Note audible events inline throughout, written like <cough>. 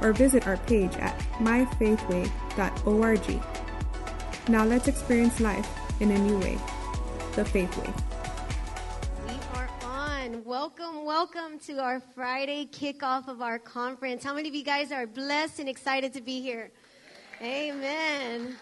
or visit our page at myfaithway.org. Now let's experience life in a new way the Faith Way. We are on. Welcome, welcome to our Friday kickoff of our conference. How many of you guys are blessed and excited to be here? Amen.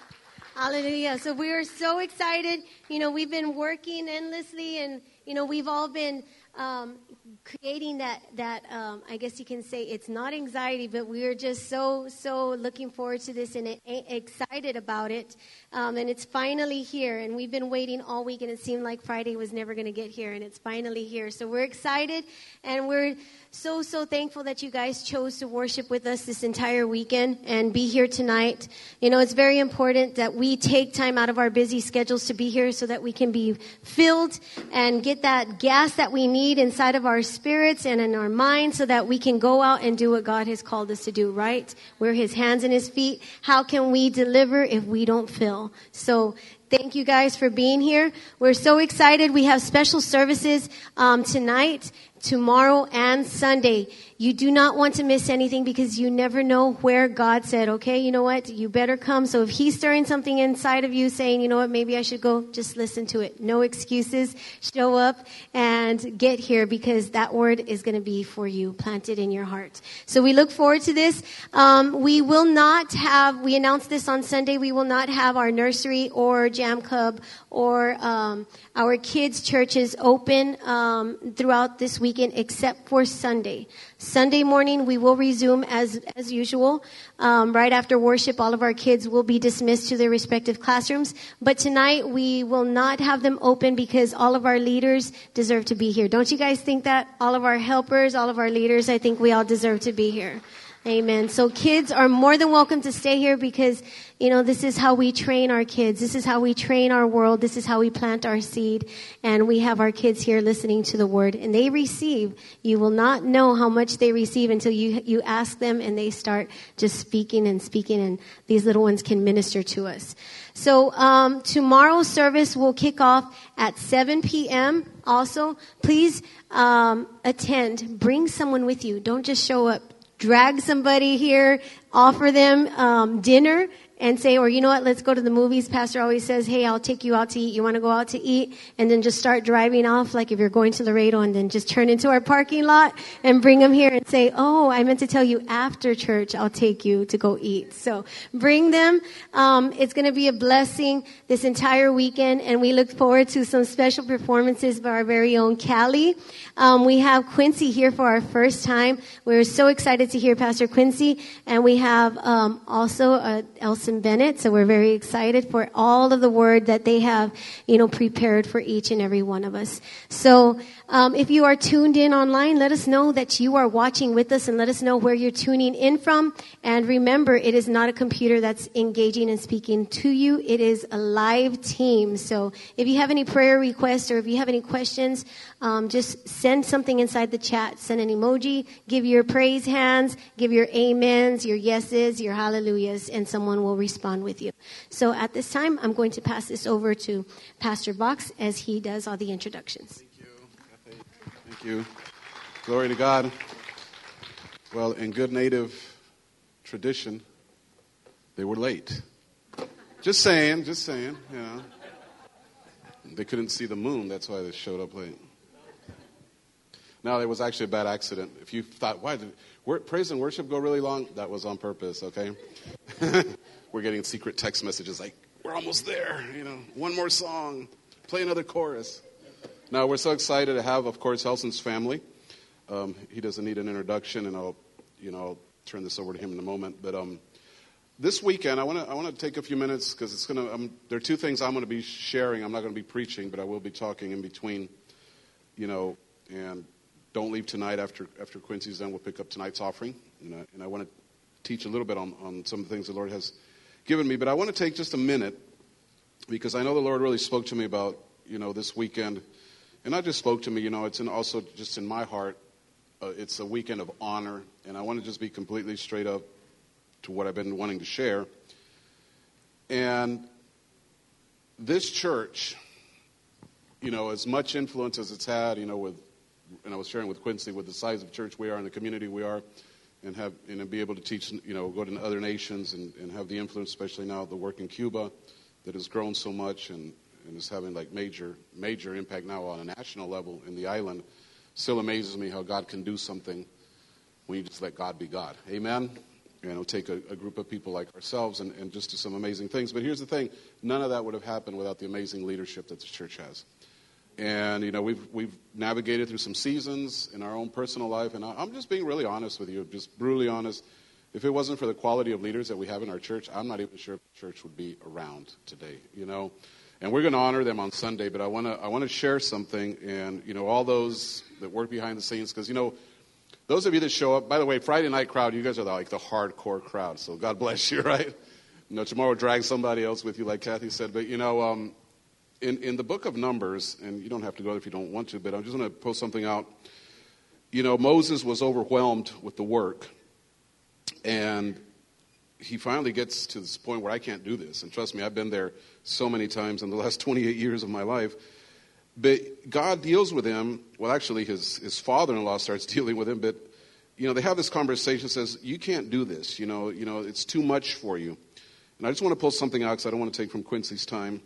Hallelujah. So we are so excited. You know, we've been working endlessly and, you know, we've all been um, creating that that um, I guess you can say it's not anxiety, but we are just so so looking forward to this and excited about it. Um, and it's finally here, and we've been waiting all week, and it seemed like Friday was never going to get here, and it's finally here. So we're excited, and we're so, so thankful that you guys chose to worship with us this entire weekend and be here tonight. You know, it's very important that we take time out of our busy schedules to be here so that we can be filled and get that gas that we need inside of our spirits and in our minds so that we can go out and do what God has called us to do, right? We're His hands and His feet. How can we deliver if we don't fill? So Thank you guys for being here. We're so excited. We have special services um, tonight tomorrow and Sunday. You do not want to miss anything because you never know where God said, okay, you know what? You better come. So if He's stirring something inside of you saying, you know what, maybe I should go, just listen to it. No excuses. Show up and get here because that word is going to be for you, planted in your heart. So we look forward to this. Um, we will not have, we announced this on Sunday, we will not have our nursery or jam club or um, our kids' churches open um, throughout this weekend except for Sunday. Sunday morning, we will resume as, as usual. Um, right after worship, all of our kids will be dismissed to their respective classrooms. But tonight, we will not have them open because all of our leaders deserve to be here. Don't you guys think that? All of our helpers, all of our leaders, I think we all deserve to be here. Amen. So kids are more than welcome to stay here because, you know, this is how we train our kids. This is how we train our world. This is how we plant our seed. And we have our kids here listening to the word and they receive. You will not know how much they receive until you, you ask them and they start just speaking and speaking and these little ones can minister to us. So, um, tomorrow's service will kick off at 7 p.m. Also, please, um, attend. Bring someone with you. Don't just show up drag somebody here, offer them um, dinner and say, or you know what, let's go to the movies. Pastor always says, hey, I'll take you out to eat. You want to go out to eat? And then just start driving off like if you're going to Laredo and then just turn into our parking lot and bring them here and say, oh, I meant to tell you after church, I'll take you to go eat. So bring them. Um, it's going to be a blessing this entire weekend and we look forward to some special performances by our very own Callie. Um, we have Quincy here for our first time. We're so excited to hear Pastor Quincy and we have um, also uh, Elsa Nelson Bennett. So we're very excited for all of the word that they have, you know, prepared for each and every one of us. So um, if you are tuned in online, let us know that you are watching with us and let us know where you're tuning in from. And remember, it is not a computer that's engaging and speaking to you. It is a live team. So if you have any prayer requests or if you have any questions, um, just send something inside the chat. Send an emoji. Give your praise hands. Give your amens, your yeses, your hallelujahs, and someone will respond with you. So at this time, I'm going to pass this over to Pastor Box as he does all the introductions you. Glory to God. Well, in good native tradition, they were late. Just saying, just saying, you know. They couldn't see the moon, that's why they showed up late. Now, it was actually a bad accident. If you thought, why did praise and worship go really long? That was on purpose, okay? <laughs> we're getting secret text messages like, we're almost there, you know, one more song, play another chorus. Now, we're so excited to have, of course, Helson's family. Um, he doesn't need an introduction, and I'll, you know, I'll turn this over to him in a moment. But um, this weekend, I want to I want to take a few minutes because it's to. Um, there are two things I'm going to be sharing. I'm not going to be preaching, but I will be talking in between. You know, and don't leave tonight after after Quincy's done. We'll pick up tonight's offering, and I, and I want to teach a little bit on, on some of the things the Lord has given me. But I want to take just a minute because I know the Lord really spoke to me about, you know, this weekend. And I just spoke to me, you know, it's also just in my heart. Uh, it's a weekend of honor. And I want to just be completely straight up to what I've been wanting to share. And this church, you know, as much influence as it's had, you know, with, and I was sharing with Quincy, with the size of church we are and the community we are, and have, and be able to teach, you know, go to other nations and, and have the influence, especially now the work in Cuba that has grown so much and, and is having like major, major impact now on a national level in the island. Still amazes me how God can do something when you just let God be God. Amen? You know, take a, a group of people like ourselves and, and just do some amazing things. But here's the thing none of that would have happened without the amazing leadership that the church has. And, you know, we've, we've navigated through some seasons in our own personal life. And I'm just being really honest with you, just brutally honest. If it wasn't for the quality of leaders that we have in our church, I'm not even sure if the church would be around today, you know. And we're going to honor them on Sunday, but I want to I want to share something and you know all those that work behind the scenes because you know those of you that show up, by the way, Friday night crowd, you guys are like the hardcore crowd. So God bless you, <laughs> right? You know, tomorrow drag somebody else with you, like Kathy said. But you know, um, in in the book of Numbers, and you don't have to go there if you don't want to, but I'm just going to post something out. You know, Moses was overwhelmed with the work, and he finally gets to this point where I can't do this. And trust me, I've been there so many times in the last <laughs> 28 years of my life. But God deals with him. Well, actually, his, his father in law starts <laughs> dealing with him. But, you know, they have this conversation says, You can't do this. You know, you know, it's too much for you. And I just want to pull something out because I don't want to take from Quincy's time.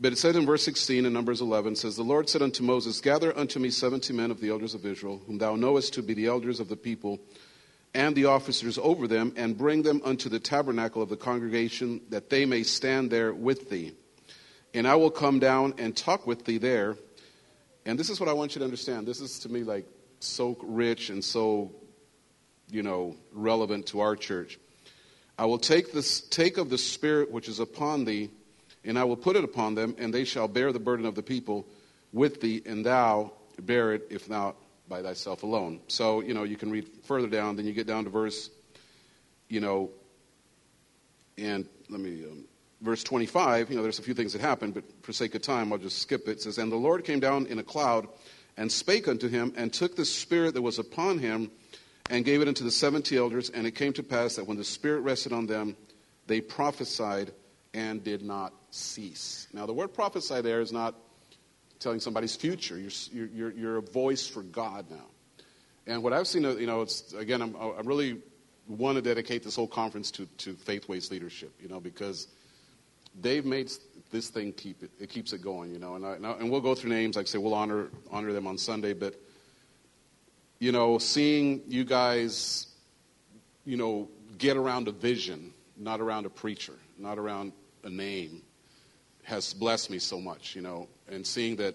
But it said in verse 16 in Numbers 11, says, The Lord said unto Moses, Gather unto me seventy men of the elders of Israel, whom thou knowest to be the elders of the people, and the officers over them, and bring them unto the tabernacle of the congregation, that they may stand there with thee and I will come down and talk with thee there. And this is what I want you to understand. This is to me like so rich and so, you know, relevant to our church. I will take this take of the spirit which is upon thee, and I will put it upon them, and they shall bear the burden of the people with thee, and thou bear it, if not by thyself alone. So, you know, you can read further down, then you get down to verse, you know, and let me um, verse 25, you know, there's a few things that happen, but for sake of time, I'll just skip it. It says, And the Lord came down in a cloud and spake unto him, and took the spirit that was upon him, and gave it unto the seventy elders. And it came to pass that when the spirit rested on them, they prophesied and did not cease. Now, the word prophesy there is not telling somebody's future. You're, you're, you're a voice for God now. And what I've seen, uh, you know, it's, again, I'm, I really want to dedicate this whole conference to, to faith-based leadership, you know, because – they've made this thing keep it, it keeps it going, you know. And, I, and we'll go through names, like I say, we'll honor honor them on Sunday. But you know, seeing you guys, you know, get around a vision, not around a preacher, not around a name, has blessed me so much, you know. And seeing that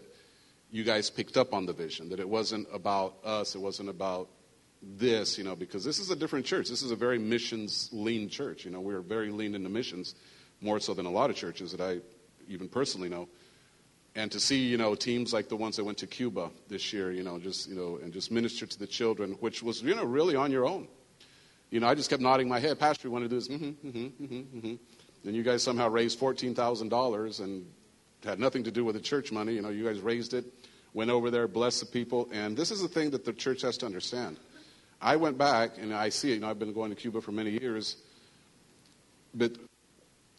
you guys picked up on the vision, that it wasn't about us, it wasn't about this, you know, because this is a different church. This is a very missions lean church. You know, we're very lean into missions more so than a lot of churches that I even personally know. And to see, you know, teams like the ones that went to Cuba this year, you know, just, you know, and just minister to the children, which was, you know, really on your own. You know, I just kept nodding my head. Pastor, you want to do this? Mm-hmm, mm-hmm, mm-hmm, mm-hmm. Then you guys somehow raised $14,000 and had nothing to do with the church money. You know, you guys raised it, went over there, blessed the people. And this is the thing that the church has to understand. I went back and I see it. You know, I've been going to Cuba for many years. But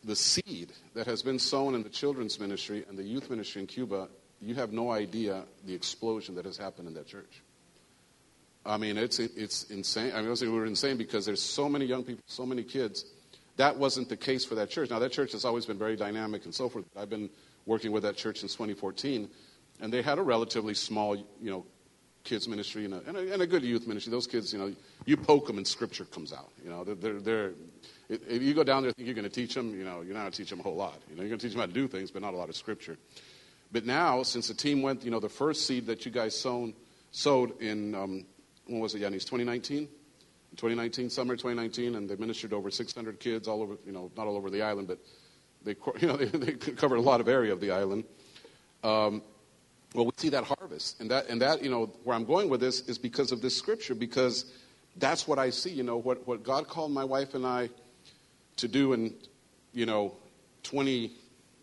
the seed that has been sown in the children's ministry and the youth ministry in Cuba, you have no idea the explosion that has happened in that church. I mean, it's, it's insane. I mean, we were insane because there's so many young people, so many kids. That wasn't the case for that church. Now, that church has always been very dynamic and so forth. I've been working with that church since 2014, and they had a relatively small, you know, kids ministry and a, and a, and a good youth ministry. Those kids, you know, you poke them and scripture comes out. You know, they're, they're, they're if you go down there think you're going to teach them, you know, you're not going to teach them a whole lot. You know, you're going to teach them how to do things, but not a lot of scripture. But now, since the team went, you know, the first seed that you guys sown, sowed in, um, when was it, Yanis, 2019? 2019, summer 2019, and they ministered over 600 kids all over, you know, not all over the island, but they, <laughs> you know, they, they covered a lot of area of the island. Um, well, we see that harvest. And that, and that, you know, where I'm going with this is because of this scripture, because that's what I see. You know, what, what God called my wife and I to do in, you know, 20,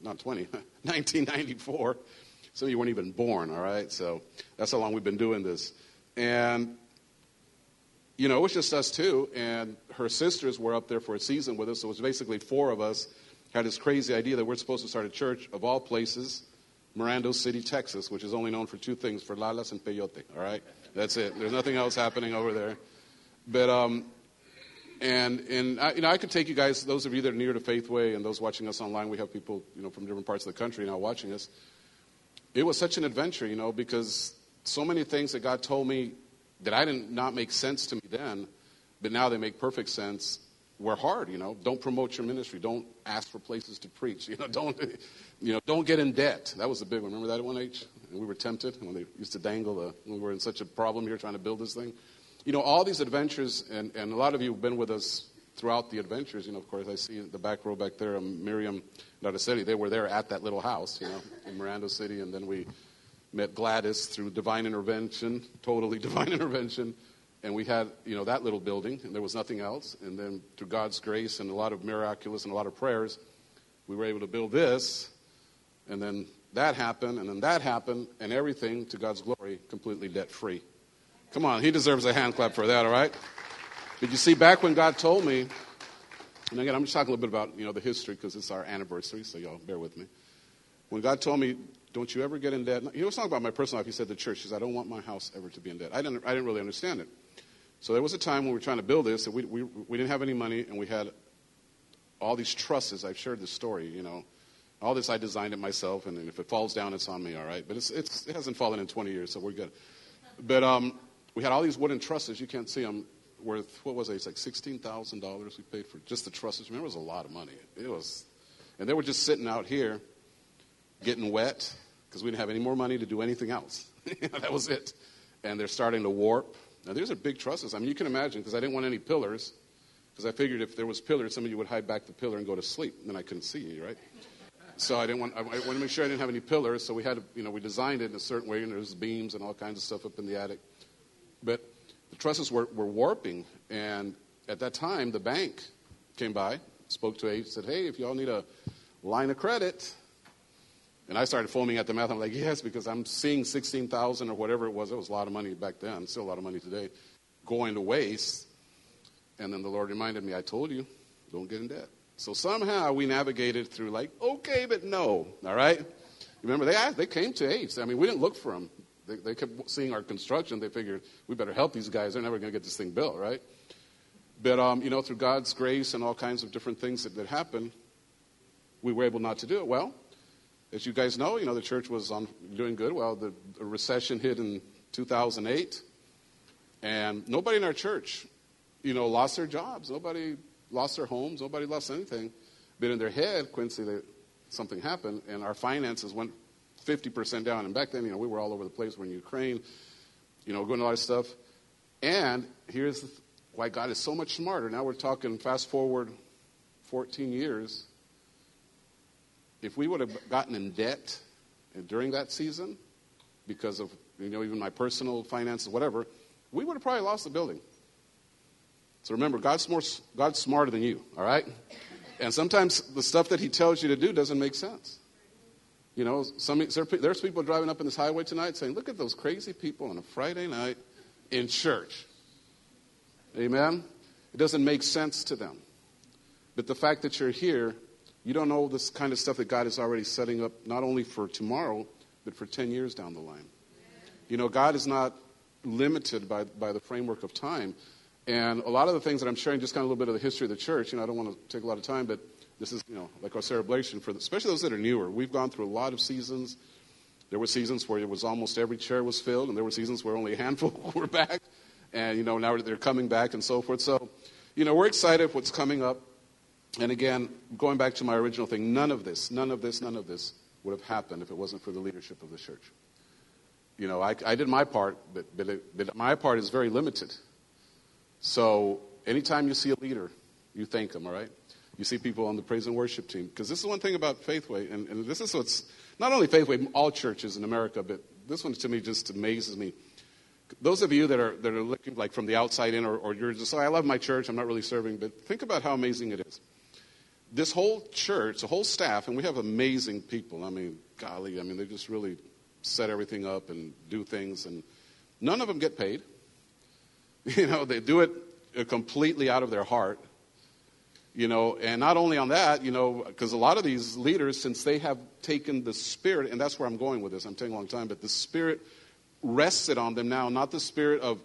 not 20, <laughs> 1994. Some of you weren't even born, all right? So that's how long we've been doing this. And, you know, it was just us two, and her sisters were up there for a season with us. So it was basically four of us had this crazy idea that we're supposed to start a church of all places, Miranda City, Texas, which is only known for two things, for lalas and peyote, all right? That's it. There's nothing else happening over there. But, um, and, and I, you know, I could take you guys, those of you that are near to Faithway and those watching us online, we have people, you know, from different parts of the country now watching us. It was such an adventure, you know, because so many things that God told me that I didn't not make sense to me then, but now they make perfect sense were hard, you know. Don't promote your ministry. Don't ask for places to preach. <laughs> You know, don't you know, don't get in debt. That was the big one. Remember that at 1H? And we were tempted when they used to dangle the when we were in such a problem here trying to build this thing you know, all these adventures, and, and a lot of you have been with us throughout the adventures. You know, of course, I see the back row back there, um, Miranda City. They were there at that little house, you know, in Miranda City, and then we met Gladys through divine intervention, totally <laughs> divine intervention, and we had, you know, that little building, and there was nothing else. And then through God's grace and a lot of miraculous and a lot of prayers, we were able to build this, and then that happened, and then that happened, and everything to God's glory, completely debt free. Come on, he deserves a hand clap for that, all right? But you see, back when God told me, and again, I'm just talking a little bit about, you know, the history because it's our anniversary, so y'all bear with me. When God told me, don't you ever get in debt, he was talking about my personal life. He said the church, he said, I don't want my house ever to be in debt. I didn't, I didn't really understand it. So there was a time when we were trying to build this, and we, we, we didn't have any money, and we had all these trusses. I've shared this story, you know. All this, I designed it myself, and if it falls down, it's on me, all right? But it's, it's, it hasn't fallen in 20 years, so we're good. But um, we had all these wooden trusses. You can't see them. Worth what was it? It's like sixteen thousand dollars we paid for just the trusses. Remember, it was a lot of money. It was, and they were just sitting out here, getting wet because we didn't have any more money to do anything else. <laughs> that was it. And they're starting to warp. Now these are big trusses. I mean, you can imagine because I didn't want any pillars because I figured if there was pillars, some of you would hide back the pillar and go to sleep. And then I couldn't see you, right? So I didn't want. I wanted to make sure I didn't have any pillars. So we had, to, you know, we designed it in a certain way, and there's beams and all kinds of stuff up in the attic. But the trusses were, were warping, and at that time, the bank came by, spoke to H, said, Hey, if y'all need a line of credit, and I started foaming at the mouth. I'm like, yes, because I'm seeing 16,000 or whatever it was. It was a lot of money back then, still a lot of money today, going to waste. And then the Lord reminded me, I told you, don't get in debt. So somehow we navigated through like, okay, but no, all right? Remember, they, asked, they came to AIDS. I mean, we didn't look for them. They, they kept seeing our construction. They figured we better help these guys. They're never going to get this thing built, right? But, um, you know, through God's grace and all kinds of different things that, that happened, we were able not to do it. Well, as you guys know, you know, the church was on, doing good. Well, the, the recession hit in 2008, and nobody in our church, you know, lost their jobs. Nobody lost their homes. Nobody lost anything. But in their head, Quincy, they, something happened, and our finances went 50% down. And back then, you know, we were all over the place. We're in Ukraine, you know, doing a lot of stuff. And here's why God is so much smarter. Now we're talking fast forward 14 years. If we would have gotten in debt during that season, because of, you know, even my personal finances, whatever, we would have probably lost the building. So remember, God's, more, God's smarter than you, all right? And sometimes the stuff that He tells you to do doesn't make sense. You know, some, there's people driving up in this highway tonight saying, look at those crazy people on a Friday night in church. Amen? It doesn't make sense to them. But the fact that you're here, you don't know this kind of stuff that God is already setting up, not only for tomorrow, but for 10 years down the line. You know, God is not limited by, by the framework of time. And a lot of the things that I'm sharing, just kind of a little bit of the history of the church, you know, I don't want to take a lot of time, but this is, you know, like our celebration for, the, especially those that are newer. We've gone through a lot of seasons. There were seasons where it was almost every chair was filled, and there were seasons where only a handful <laughs> were back. And, you know, now they're coming back and so forth. So, you know, we're excited what's coming up. And again, going back to my original thing, none of this, none of this, none of this would have happened if it wasn't for the leadership of the church. You know, I, I did my part, but, but, it, but my part is very limited. So anytime you see a leader, you thank them, all right? You see people on the praise and worship team. Because this is one thing about Faithway, and, and this is what's not only Faithway, all churches in America, but this one to me just amazes me. those of you that are, that are looking like from the outside in, or, or you're just, oh, I love my church, I'm not really serving, but think about how amazing it is. This whole church, the whole staff, and we have amazing people. I mean, golly, I mean, they just really set everything up and do things, and none of them get paid. <laughs> You know, they do it uh, completely out of their heart. You know, and not only on that, you know, because a lot of these leaders, since they have taken the Spirit, and that's where I'm going with this, I'm taking a long time, but the Spirit rested on them now, not the spirit of,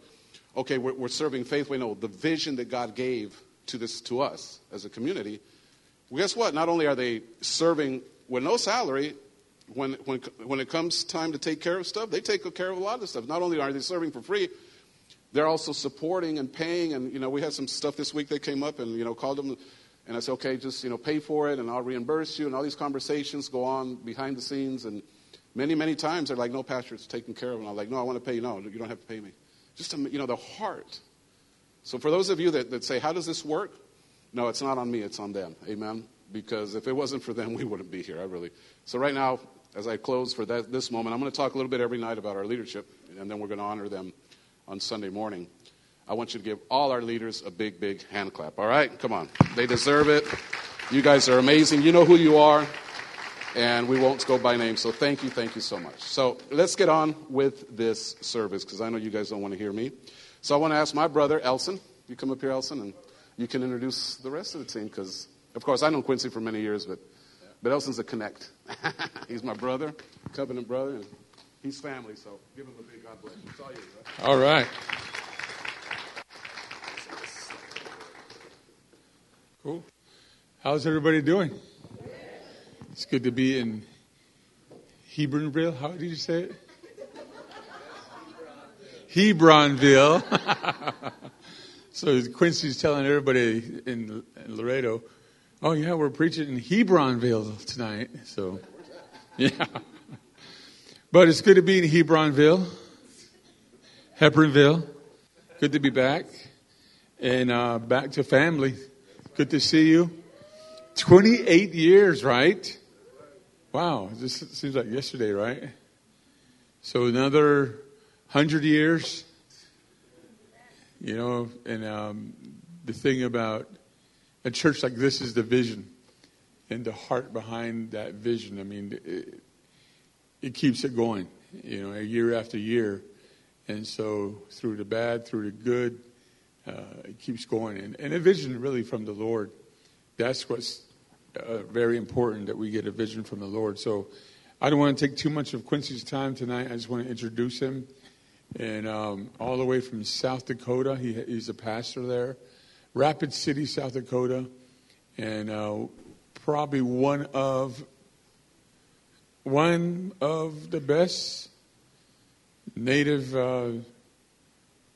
okay, we're, we're serving faithfully. No, the vision that God gave to this to us as a community. Well, guess what? Not only are they serving with no salary, when, when, when it comes time to take care of stuff, they take care of a lot of stuff. Not only are they serving for free, they're also supporting and paying. And, you know, we had some stuff this week that came up and, you know, called them. And I said, okay, just, you know, pay for it and I'll reimburse you. And all these conversations go on behind the scenes. And, Many, many times they're like, no, Pastor, it's taken care of. And I'm like, no, I want to pay you. No, you don't have to pay me. Just, you know, the heart. So for those of you that, that say, how does this work? No, it's not on me, it's on them. Amen? Because if it wasn't for them, we wouldn't be here. I really. So right now, as I close for that, this moment, I'm going to talk a little bit every night about our leadership, and then we're going to honor them on Sunday morning. I want you to give all our leaders a big, big hand clap. All right? Come on. They deserve it. You guys are amazing. You know who you are and we won't go by name. So thank you, thank you so much. So let's get on with this service because I know you guys don't want to hear me. So I want to ask my brother, Elson. You come up here, Elson, and you can introduce the rest of the team because, of course, I know Quincy for many years, but, but Elson's a connect. <laughs> he's my brother, covenant brother, and he's family. So give him a big God bless. It's all right? All right. Cool. How's everybody doing? It's good to be in Hebbronville. How did you say it? Hebbronville. <laughs> so Quincy's telling everybody in, Laredo, oh yeah, we're preaching in Hebbronville tonight. So, <laughs> yeah. But it's good to be in Hebbronville, Hebbronville. Good to be back. And uh, back to family. Good to see you. 28 years, right? Wow, this seems like yesterday, right? So another hundred years, you know, and um, the thing about a church like this is the vision and the heart behind that vision. I mean, it, it keeps it going, you know, year after year. And so through the bad, through the good, uh, it keeps going. And, and a vision really from the Lord. That's what's uh, very important that we get a vision from the Lord. So I don't want to take too much of Quincy's time tonight. I just want to introduce him. And um, all the way from South Dakota, he, he's a pastor there, Rapid City, South Dakota, and uh, probably one of one of the best native uh,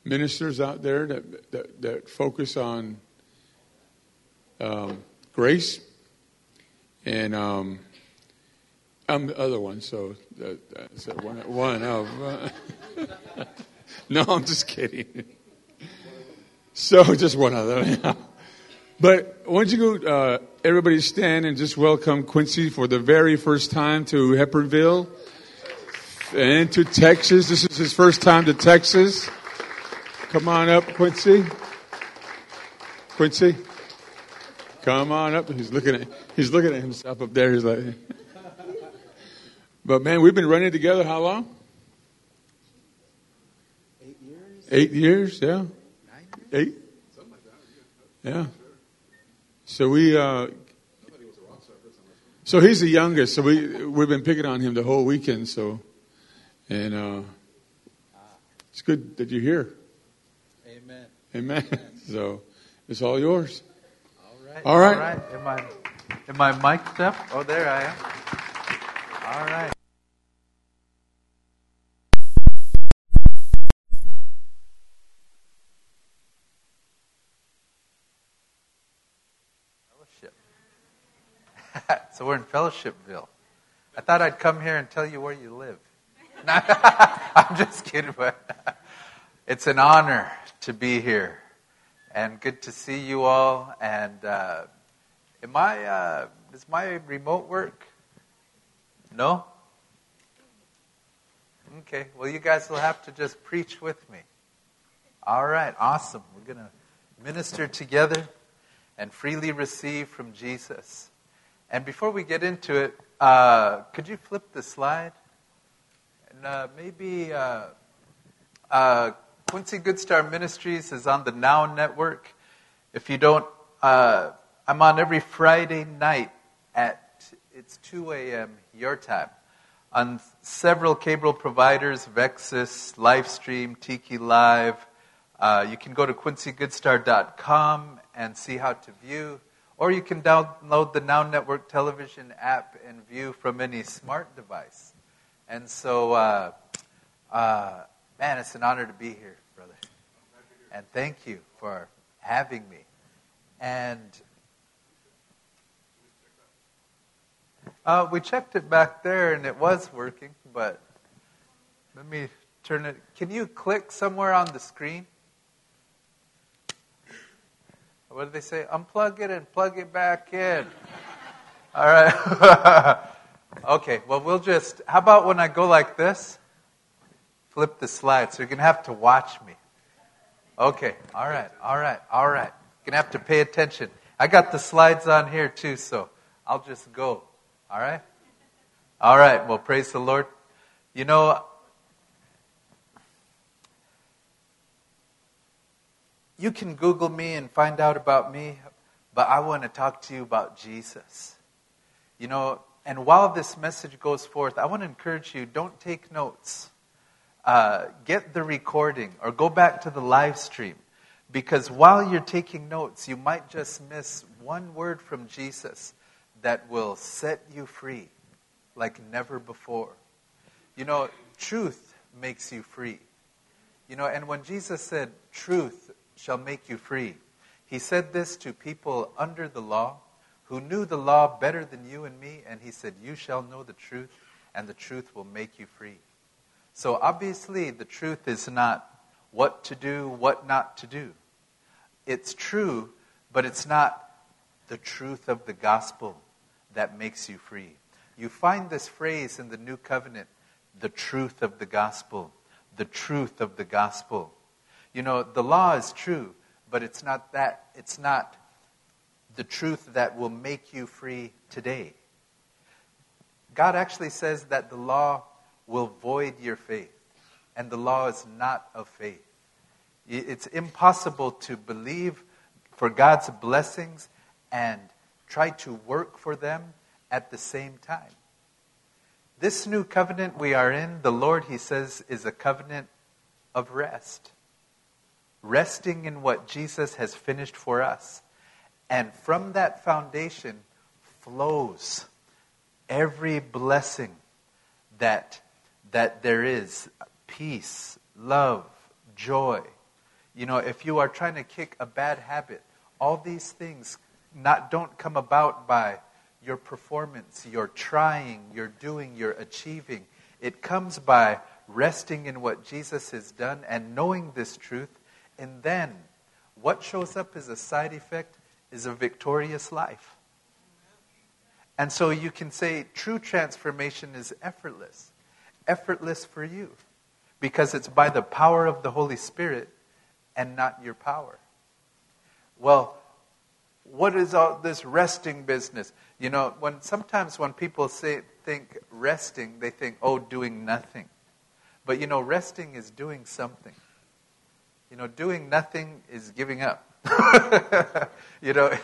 ministers out there that, that, that focus on um, grace. And um, I'm the other one, so that, that's one, one of. Uh, <laughs> no, I'm just kidding. So just one other. <laughs> but why don't you go, uh, everybody stand and just welcome Quincy for the very first time to Hebbronville and to Texas. This is his first time to Texas. Come on up, Quincy. Quincy. Come on up. He's looking at he's looking at himself up there. He's like, but man, we've been running together how long? Eight years. Eight years, yeah. Nine. Eight. Yeah. So we. Uh, so he's the youngest. So we we've been picking on him the whole weekend. So, and uh, it's good that you're here. Amen. Amen. <laughs> So it's all yours. All right. All right. Am I, am I mic'd up? Oh, there I am. All right. <laughs> so we're in Fellowshipville. I thought I'd come here and tell you where you live. <laughs> I'm just kidding, but <laughs> it's an honor to be here and good to see you all. And uh, am I? Uh, my remote work? No. Okay, well, you guys will have to just preach with me. All right, awesome. We're going to minister together and freely receive from Jesus. And before we get into it, uh, could you flip the slide? And uh, maybe uh, uh Quincy Goodstar Ministries is on the Now Network. If you don't, uh, I'm on every Friday night at it's 2 a.m. your time on several cable providers, Vexus, Livestream, Tiki Live. Uh, you can go to quincyGoodstar.com and see how to view, or you can download the Now Network television app and view from any smart device. And so, uh, uh, man, it's an honor to be here, brother. And thank you for having me. And Uh, we checked it back there and it was working, but let me turn it. Can you click somewhere on the screen? What do they say? Unplug it and plug it back in. <laughs> All right. <laughs> okay, well, we'll just. How about when I go like this? Flip the slide. So you're going to have to watch me. Okay, all right, all right, all right. You're going to have to pay attention. I got the slides on here too, so I'll just go. All right? All right. Well, praise the Lord. You know, you can Google me and find out about me, but I want to talk to you about Jesus. You know, and while this message goes forth, I want to encourage you don't take notes. Uh, get the recording or go back to the live stream. Because while you're taking notes, you might just miss one word from Jesus that will set you free like never before. You know, truth makes you free. You know, and when Jesus said, truth shall make you free, he said this to people under the law who knew the law better than you and me, and he said, You shall know the truth, and the truth will make you free. So obviously, the truth is not what to do, what not to do. It's true, but it's not the truth of the gospel that makes you free. You find this phrase in the New Covenant the truth of the gospel. The truth of the gospel. You know, the law is true, but it's not that, it's not the truth that will make you free today. God actually says that the law will void your faith, and the law is not of faith. It's impossible to believe for God's blessings and try to work for them at the same time. This new covenant we are in, the Lord, He says, is a covenant of rest. Resting in what Jesus has finished for us. And from that foundation flows every blessing that, that there is peace, love, joy. You know, if you are trying to kick a bad habit, all these things not, don't come about by your performance, your trying, your doing, your achieving. It comes by resting in what Jesus has done and knowing this truth. And then what shows up as a side effect is a victorious life. And so you can say true transformation is effortless. Effortless for you. Because it's by the power of the Holy Spirit and not your power. Well, what is all this resting business? You know, when sometimes when people say think resting, they think, oh, doing nothing. But you know, resting is doing something. You know, doing nothing is giving up. <laughs> you know,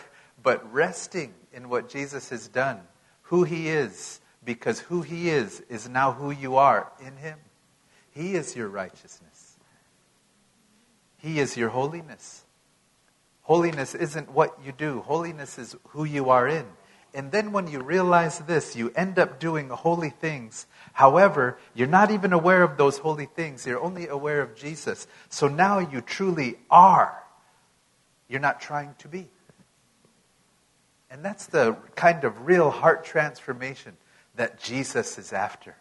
but resting in what Jesus has done, who he is, because who he is is now who you are in him. He is your righteousness. He is your holiness. Holiness isn't what you do, holiness is who you are in. And then when you realize this, you end up doing holy things. However, you're not even aware of those holy things. You're only aware of Jesus. So now you truly are. You're not trying to be. And that's the kind of real heart transformation that Jesus is after.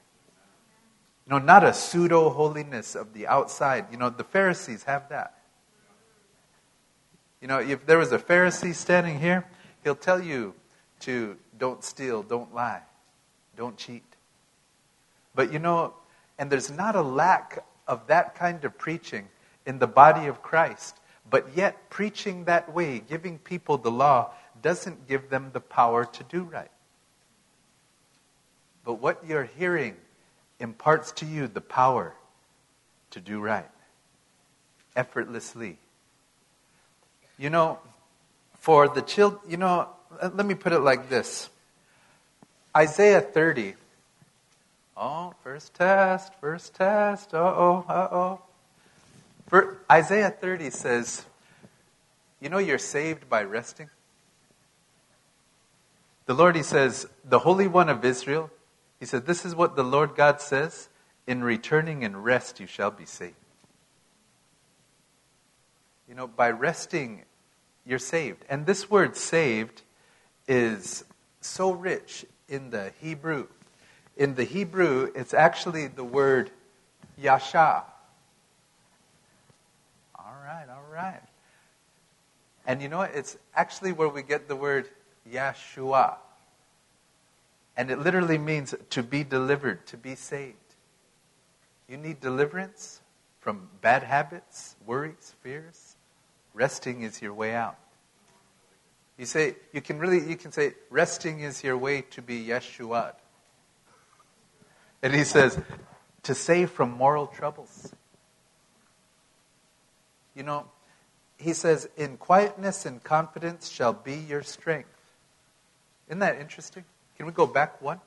You know, not a pseudo holiness of the outside. You know, the Pharisees have that. You know, if there was a Pharisee standing here, he'll tell you to don't steal, don't lie, don't cheat. But you know, And there's not a lack of that kind of preaching in the body of Christ. But yet, preaching that way, giving people the law, doesn't give them the power to do right. But what you're hearing imparts to you the power to do right effortlessly. You know, for the children, you know, let me put it like this Isaiah 30. Oh, first test, first test. Uh oh, uh oh. Isaiah 30 says, You know, you're saved by resting. The Lord, He says, the Holy One of Israel, He said, This is what the Lord God says In returning and rest, you shall be saved. You know, by resting, you're saved. And this word saved is so rich in the Hebrew. In the Hebrew, it's actually the word yasha. All right, all right. And you know what? It's actually where we get the word Yeshua. And it literally means to be delivered, to be saved. You need deliverance from bad habits, worries, fears. Resting is your way out. You say you can really you can say resting is your way to be Yeshua. And he says to save from moral troubles. You know, he says in quietness and confidence shall be your strength. Isn't that interesting? Can we go back one?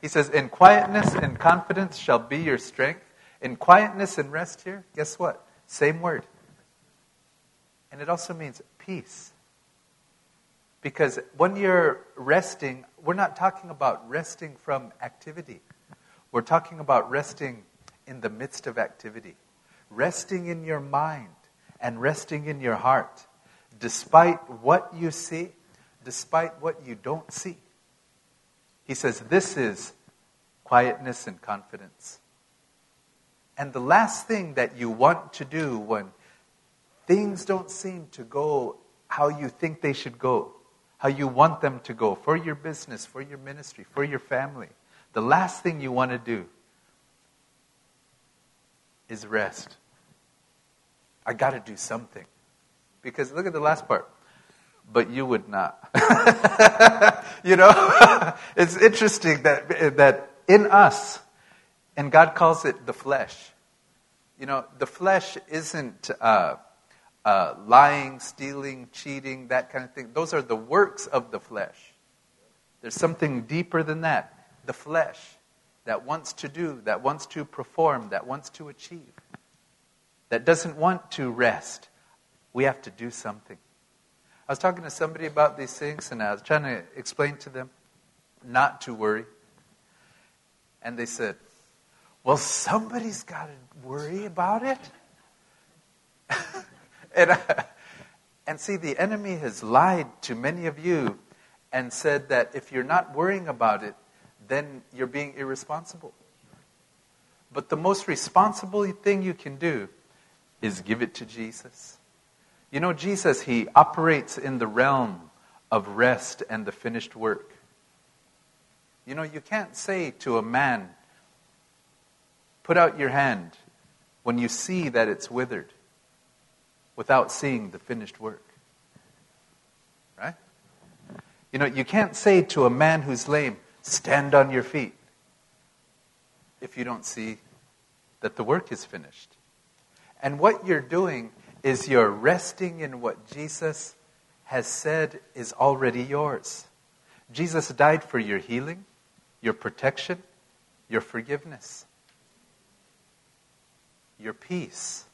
He says, In quietness and confidence shall be your strength. In quietness and rest here, guess what? Same word. And it also means peace. Because when you're resting, we're not talking about resting from activity. We're talking about resting in the midst of activity, resting in your mind and resting in your heart, despite what you see, despite what you don't see. He says, This is quietness and confidence. And the last thing that you want to do when things don't seem to go how you think they should go, how you want them to go for your business, for your ministry, for your family, the last thing you want to do is rest. I got to do something. Because look at the last part. But you would not. <laughs> you know, <laughs> it's interesting that, that in us, and God calls it the flesh. You know, the flesh isn't uh, uh, lying, stealing, cheating, that kind of thing. Those are the works of the flesh. There's something deeper than that. The flesh that wants to do, that wants to perform, that wants to achieve, that doesn't want to rest. We have to do something. I was talking to somebody about these things, and I was trying to explain to them not to worry. And they said, Well, somebody's got to worry about it. <laughs> and, <laughs> and see, the enemy has lied to many of you and said that if you're not worrying about it, then you're being irresponsible. But the most responsible thing you can do is give it to Jesus. You know, Jesus, he operates in the realm of rest and the finished work. You know, you can't say to a man, put out your hand when you see that it's withered without seeing the finished work. Right? You know, you can't say to a man who's lame, stand on your feet if you don't see that the work is finished. And what you're doing is you're resting in what Jesus has said is already yours. Jesus died for your healing, your protection, your forgiveness, your peace,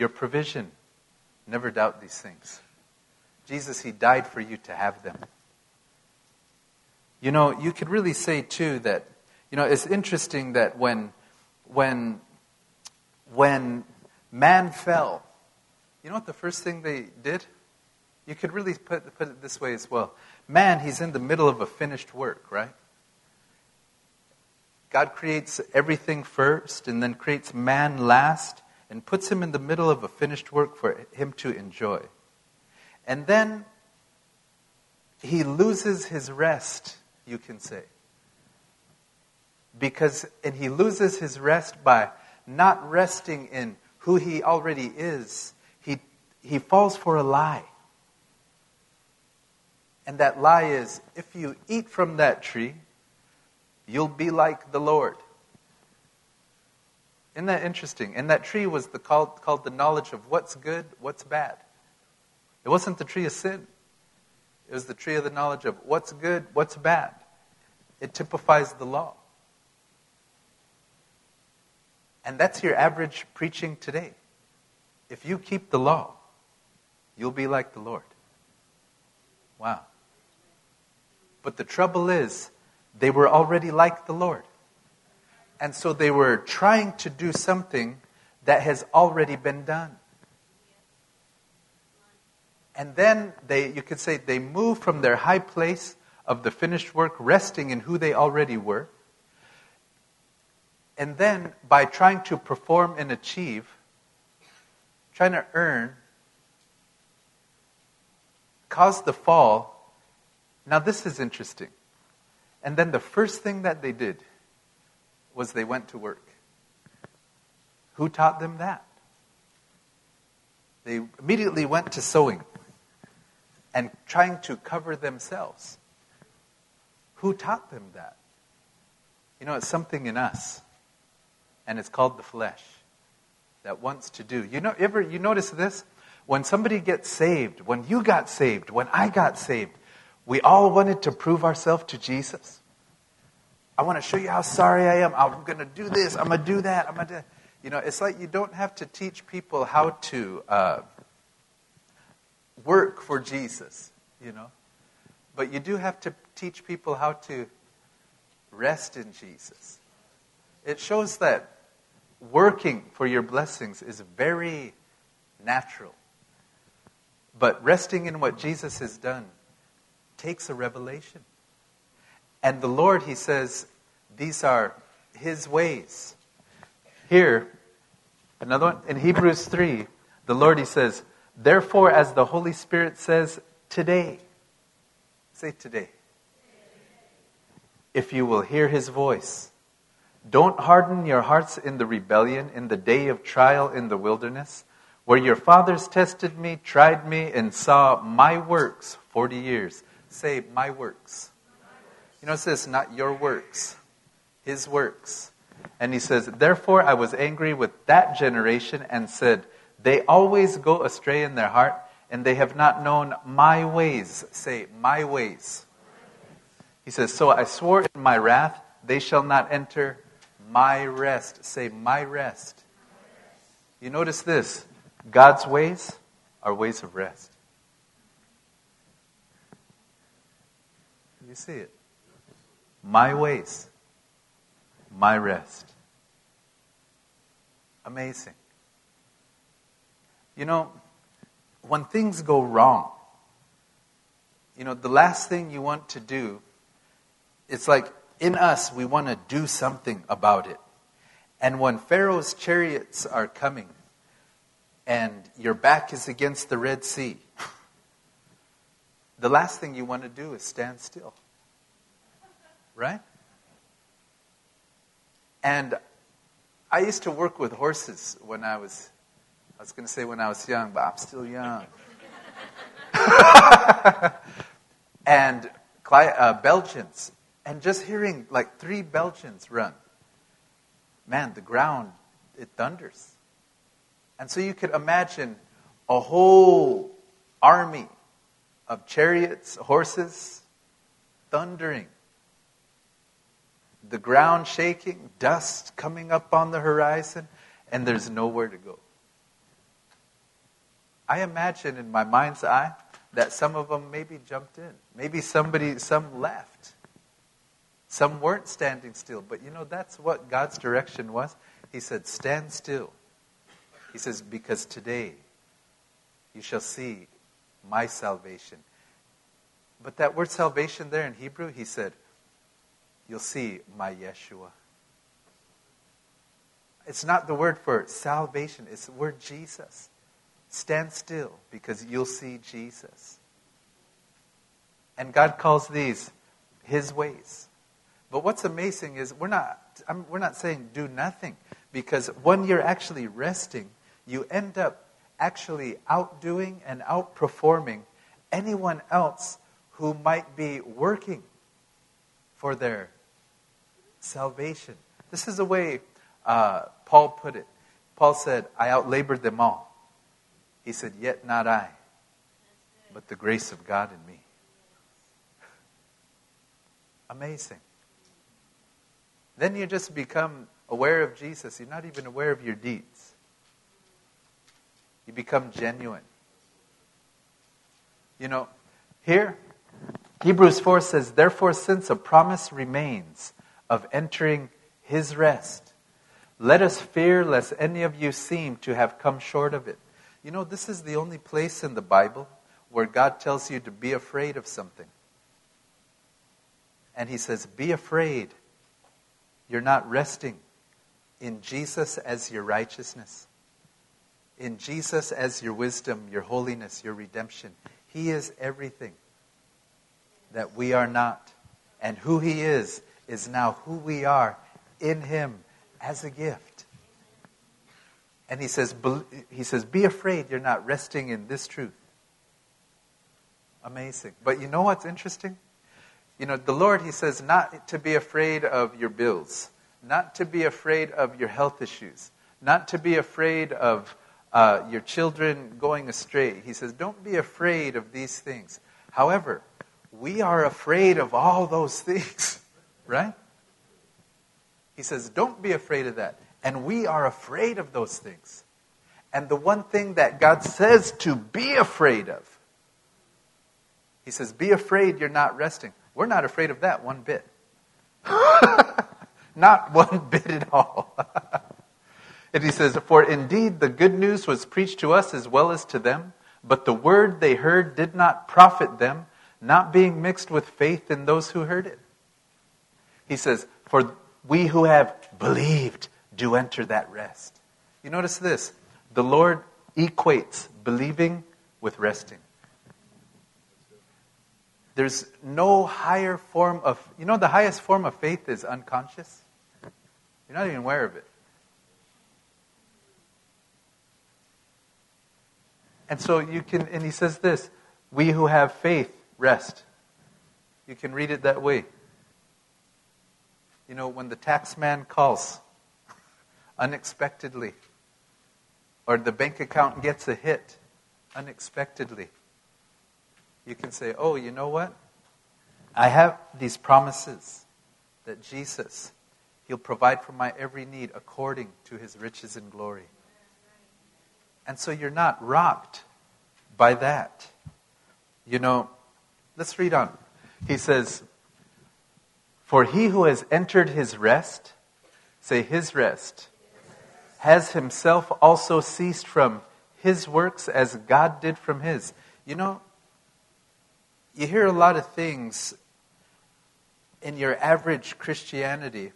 your provision. Never doubt these things. Jesus, He died for you to have them. You know, you could really say too that, you know, it's interesting that when, when, when man fell, you know what the first thing they did? You could really put, put it this way as well. Man, he's in the middle of a finished work, right? God creates everything first and then creates man last and puts him in the middle of a finished work for him to enjoy. And then he loses his rest you can say. because and he loses his rest by not resting in who he already is. He he falls for a lie. And that lie is if you eat from that tree, you'll be like the Lord. Isn't that interesting? And that tree was the, called, called the knowledge of what's good, what's bad. It wasn't the tree of sin, it was the tree of the knowledge of what's good, what's bad. It typifies the law. And that's your average preaching today. If you keep the law, you'll be like the Lord. Wow. But the trouble is, they were already like the Lord. And so they were trying to do something that has already been done. And then they, you could say, they move from their high place of the finished work, resting in who they already were. And then by trying to perform and achieve, trying to earn, cause the fall. Now, this is interesting. And then the first thing that they did was they went to work. Who taught them that? They immediately went to sewing and trying to cover themselves. Who taught them that? You know, it's something in us, and it's called the flesh that wants to do. You know, ever you notice this? When somebody gets saved, when you got saved, when I got saved, we all wanted to prove ourselves to Jesus. I want to show you how sorry I am. I'm going to do this. I'm going to do that. I'm going to. You know, it's like you don't have to teach people how to uh, work for Jesus, you know. But you do have to teach people how to rest in Jesus. It shows that working for your blessings is very natural. But resting in what Jesus has done takes a revelation. And the Lord, He says, these are His ways. Here, another one, in Hebrews 3, the Lord, He says, Therefore, as the Holy Spirit says, today, say today, if you will hear His voice, don't harden your hearts in the rebellion in the day of trial in the wilderness, where your fathers tested me, tried me, and saw my works 40 years. Say, my works. You it says, not your works, his works. And he says, Therefore I was angry with that generation and said, They always go astray in their heart, and they have not known my ways. Say, my ways. He says, So I swore in my wrath, they shall not enter my rest. Say, my rest. You notice this God's ways are ways of rest. You see it. My ways, my rest. Amazing. You know, when things go wrong, you know, the last thing you want to do, it's like in us, we want to do something about it. And when Pharaoh's chariots are coming and your back is against the Red Sea, the last thing you want to do is stand still. Right? And I used to work with horses when I was, I was going to say when I was young, but I'm still young. <laughs> and uh, Belgians, and just hearing like three Belgians run, man, the ground, it thunders. And so you could imagine a whole army of chariots, horses, thundering the ground shaking, dust coming up on the horizon, and there's nowhere to go. I imagine in my mind's eye that some of them maybe jumped in. Maybe somebody, some left. Some weren't standing still. But you know, that's what God's direction was. He said, Stand still. He says, Because today you shall see my salvation. But that word salvation there in Hebrew, he said, you'll see my Yeshua. It's not the word for salvation, it's the word Jesus. Stand still because you'll see Jesus. And God calls these his ways. But what's amazing is we're not, I'm, we're not saying do nothing because when you're actually resting, you end up actually outdoing and outperforming anyone else who might be working for their salvation. This is the way uh, Paul put it. Paul said, I outlabored them all. He said, Yet not I, but the grace of God in me. Amazing. Then you just become aware of Jesus. You're not even aware of your deeds. You become genuine. You know, here, Hebrews 4 says, Therefore, since a promise remains of entering his rest, let us fear lest any of you seem to have come short of it. You know, this is the only place in the Bible where God tells you to be afraid of something. And he says, Be afraid. You're not resting in Jesus as your righteousness, in Jesus as your wisdom, your holiness, your redemption. He is everything that we are not. And who He is, is now who we are in Him as a gift. And He says, he says Be afraid you're not resting in this truth. Amazing. But you know what's interesting? You know, the Lord, He says, not to be afraid of your bills, not to be afraid of your health issues, not to be afraid of uh, your children going astray. He says, don't be afraid of these things. However, we are afraid of all those <laughs> things, right? He says, don't be afraid of that. And we are afraid of those things. And the one thing that God says to be afraid of, He says, be afraid you're not resting. We're not afraid of that one bit. <laughs> not one bit at all. <laughs> and he says, For indeed the good news was preached to us as well as to them, but the word they heard did not profit them not being mixed with faith in those who heard it. He says, For we who have believed do enter that rest. You notice this the Lord equates believing with resting. There's no higher form of, you know, the highest form of faith is unconscious. You're not even aware of it. And so you can, and he says this we who have faith rest. You can read it that way. You know, when the tax man calls <laughs> unexpectedly, or the bank account gets a hit unexpectedly, you can say, Oh, you know what? I have these promises that Jesus, He'll provide for my every need according to His riches and glory. And so you're not rocked by that. You know, Let's read on. He says, For he who has entered his rest, say his rest, has himself also ceased from his works as God did from his. You know, you hear a lot of things in your average Christianity.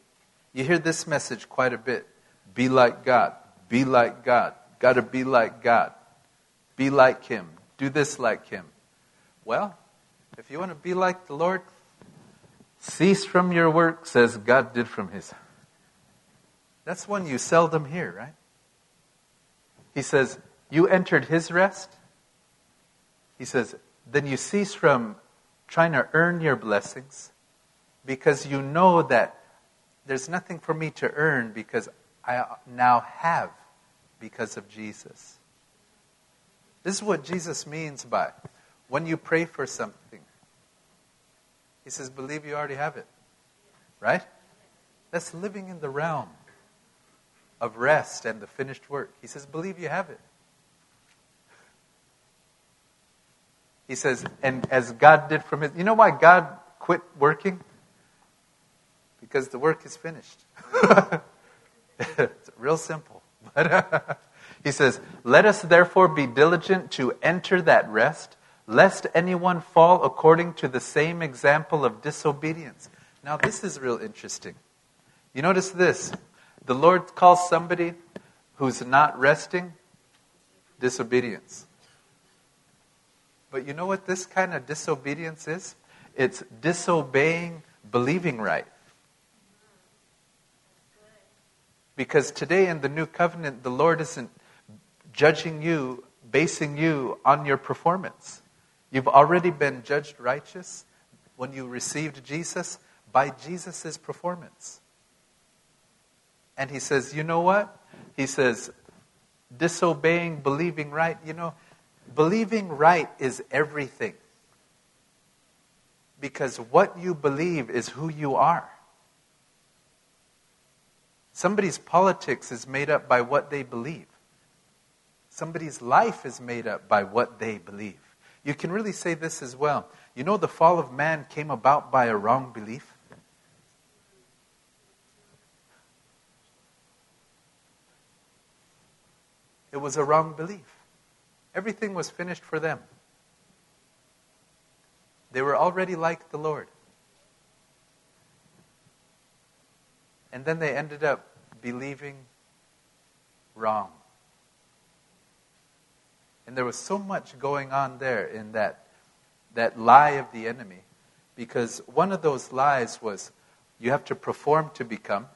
You hear this message quite a bit be like God, be like God, got to be like God, be like Him, do this like Him. Well, if you want to be like the Lord, cease from your works as God did from his. That's one you seldom hear, right? He says, You entered his rest. He says, Then you cease from trying to earn your blessings because you know that there's nothing for me to earn because I now have because of Jesus. This is what Jesus means by when you pray for something, he says, believe you already have it. Right? That's living in the realm of rest and the finished work. He says, believe you have it. He says, and as God did from his. You know why God quit working? Because the work is finished. it's <laughs> real simple. But <laughs> he says, Let us therefore be diligent to enter that rest lest anyone fall according to the same example of disobedience. Now, this is real interesting. You notice this the Lord calls somebody who's not resting disobedience. But you know what this kind of disobedience is? It's disobeying believing right. Because today in the new covenant, the Lord isn't judging you, basing you on your performance. You've already been judged righteous when you received Jesus by Jesus' performance. And he says, you know what? He says, disobeying, believing right. You know, believing right is everything. Because what you believe is who you are. Somebody's politics is made up by what they believe. Somebody's life is made up by what they believe. You can really say this as well. You know, the fall of man came about by a wrong belief. It was a wrong belief. Everything was finished for them. They were already like the Lord. And then they ended up believing wrong. And there was so much going on there in that, that lie of the enemy. Because one of those lies was you have to perform to become.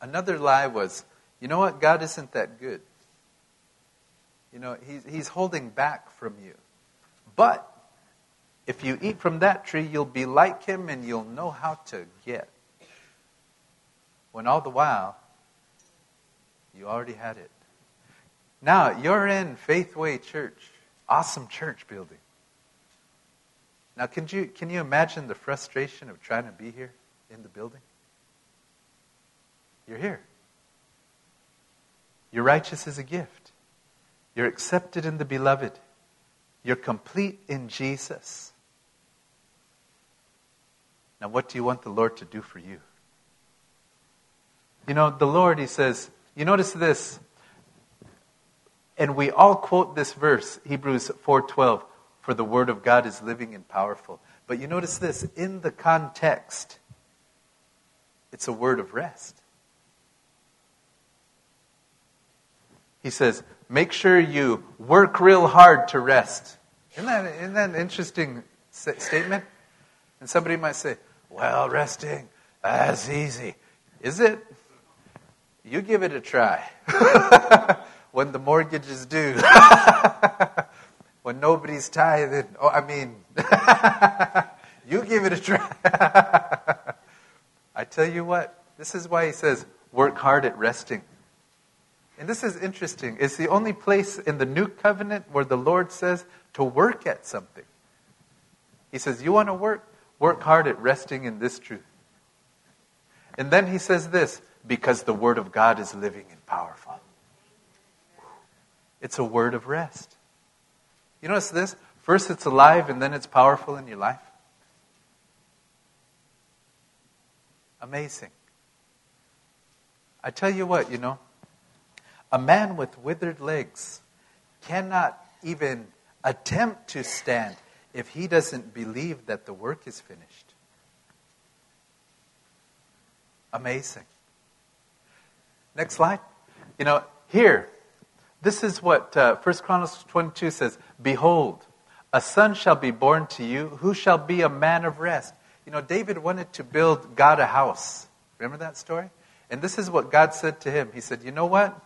Another lie was, you know what, God isn't that good. You know, he's, he's holding back from you. But if you eat from that tree, you'll be like him and you'll know how to get when all the while you already had it. Now, you're in Faithway Church, awesome church building. Now, can you, can you imagine the frustration of trying to be here in the building? You're here. You're righteous as a gift. You're accepted in the beloved. You're complete in Jesus. Now, what do you want the Lord to do for you? You know, the Lord, He says, you notice this, and we all quote this verse, Hebrews 4:12, for the word of God is living and powerful. But you notice this, in the context, it's a word of rest. He says, make sure you work real hard to rest. Isn't that, isn't that an interesting statement? And somebody might say, well, resting, that's easy. Is it? You give it a try. <laughs> when the mortgage is due. <laughs> when nobody's tithing. Oh, I mean, <laughs> you give it a try. <laughs> I tell you what, this is why he says, work hard at resting. And this is interesting. It's the only place in the new covenant where the Lord says to work at something. He says, You want to work? Work hard at resting in this truth. And then he says this because the Word of God is living and powerful. It's a word of rest. You notice this? First it's alive and then it's powerful in your life. Amazing. I tell you what, you know, a man with withered legs cannot even attempt to stand if he doesn't believe that the work is finished. Amazing. Next slide. You know, here, this is what uh, 1 Chronicles 22 says Behold, a son shall be born to you who shall be a man of rest. You know, David wanted to build God a house. Remember that story? And this is what God said to him. He said, You know what?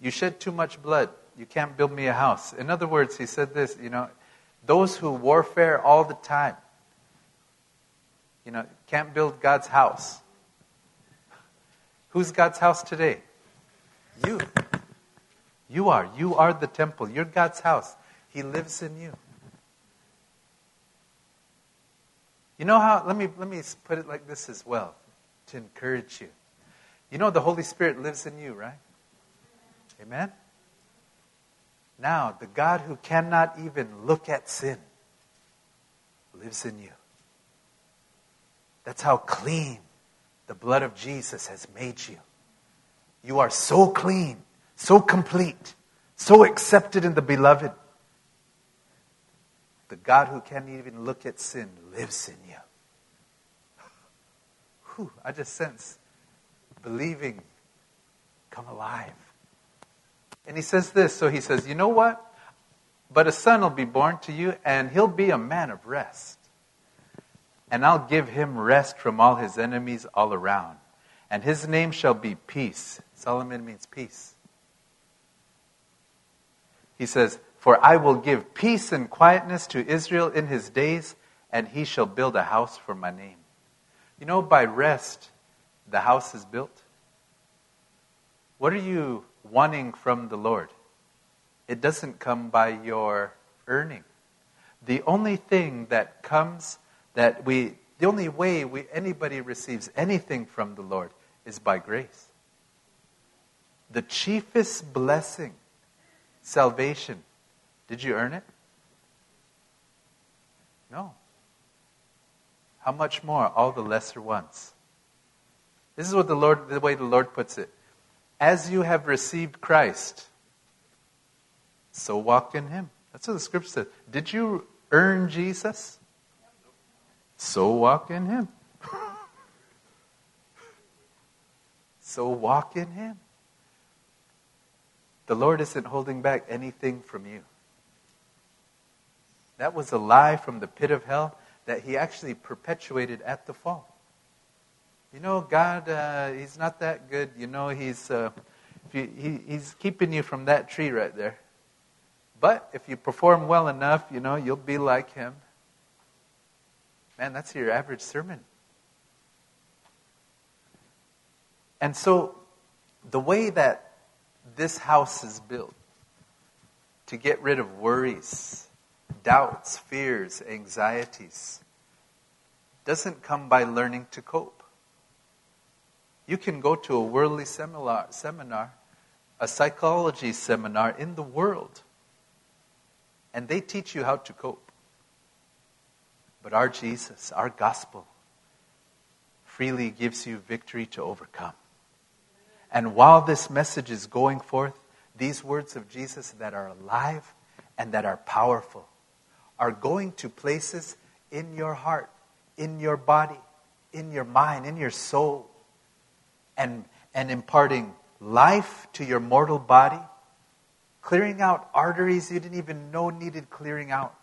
You shed too much blood. You can't build me a house. In other words, he said this, you know, those who warfare all the time, you know, can't build God's house. Who's God's house today? You. You are. You are the temple. You're God's house. He lives in you. You know how, let me, let me put it like this as well to encourage you. You know the Holy Spirit lives in you, right? Amen? Now, the God who cannot even look at sin lives in you. That's how clean the blood of Jesus has made you. You are so clean so complete, so accepted in the beloved. The God who can't even look at sin lives in you. Whew, I just sense believing come alive. And he says this so he says, You know what? But a son will be born to you, and he'll be a man of rest. And I'll give him rest from all his enemies all around and his name shall be peace. Solomon means peace. He says, For I will give peace and quietness to Israel in his days, and he shall build a house for my name. You know, by rest, the house is built. What are you wanting from the Lord? It doesn't come by your earning. The only thing that comes that we, the only way we, anybody receives anything from the Lord is by grace. The chiefest blessing, salvation, did you earn it? No. How much more all the lesser ones? This is what the Lord the way the Lord puts it. As you have received Christ, so walk in him. That's what the scripture says. Did you earn Jesus? So walk in him. <laughs> so walk in him. The Lord isn't holding back anything from you. That was a lie from the pit of hell that he actually perpetuated at the fall. You know, God, uh, He's not that good. You know, He's, uh, you, he, He's keeping you from that tree right there. But if you perform well enough, you know, you'll be like Him. Man, that's your average sermon. And so, the way that this house is built to get rid of worries, doubts, fears, anxieties doesn't come by learning to cope. You can go to a worldly seminar, seminar, a psychology seminar in the world, and they teach you how to cope. But our Jesus, our gospel, freely gives you victory to overcome. And while this message is going forth, these words of Jesus that are alive and that are powerful are going to places in your heart, in your body, in your mind, in your soul and, and imparting life to your mortal body, clearing out arteries you didn't even know needed clearing out,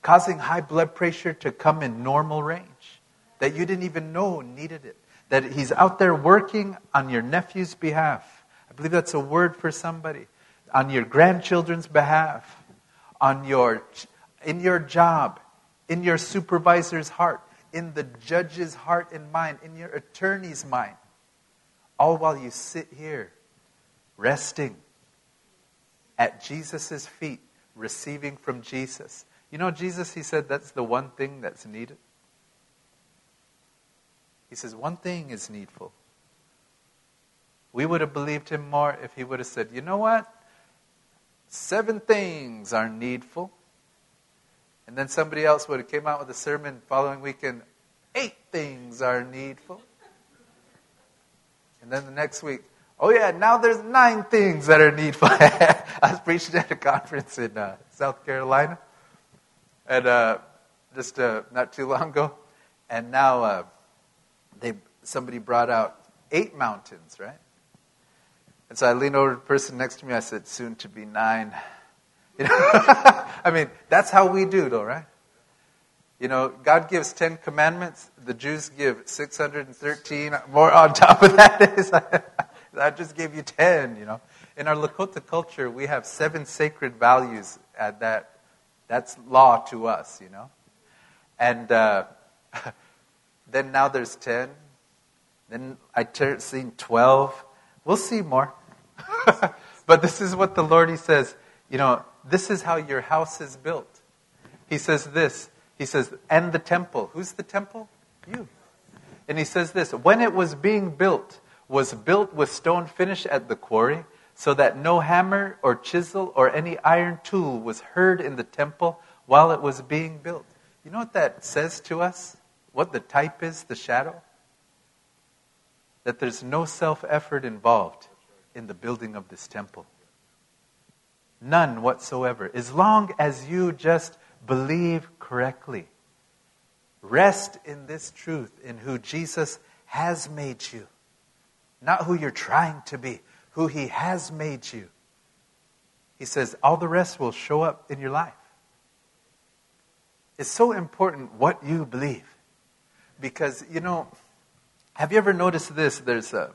causing high blood pressure to come in normal range that you didn't even know needed it. That He's out there working on your nephew's behalf. I believe that's a word for somebody. On your grandchildren's behalf, on your, in your job, in your supervisor's heart, in the judge's heart and mind, in your attorney's mind all while you sit here resting at Jesus' feet, receiving from Jesus. You know, Jesus, he said that's the one thing that's needed. He says, one thing is needful. We would have believed him more if he would have said, you know what? Seven things are needful. And then somebody else would have came out with a sermon following weekend, eight things are needful. And then the next week, oh yeah, now there's nine things that are needful. <laughs> I was preaching at a conference in uh, South Carolina, and uh, just uh, not too long ago, and now uh, they somebody brought out eight mountains, right? And so I leaned over to the person next to me. I said, "Soon to be nine. <laughs> You know, <laughs> I mean, that's how we do, though, right? You know, God gives Ten Commandments. The Jews give 613 more on top of that. <laughs> I just gave you 10, you know. In our Lakota culture, we have seven sacred values at that. That's law to us, you know. And uh, then now there's 10. Then I ter- seen 12. We'll see more. <laughs> but this is what the Lord, He says, you know, this is how your house is built. He says this he says, and the temple. Who's the temple? You. And he says this when it was being built, was built with stone finish at the quarry, so that no hammer or chisel or any iron tool was heard in the temple while it was being built. You know what that says to us? What the type is, the shadow? That there's no self effort involved in the building of this temple. None whatsoever. As long as you just believe correctly. Rest in this truth, in who Jesus has made you. Not who you're trying to be, who He has made you. He says all the rest will show up in your life. It's so important what you believe. Because, you know, Have you ever noticed this? There's a,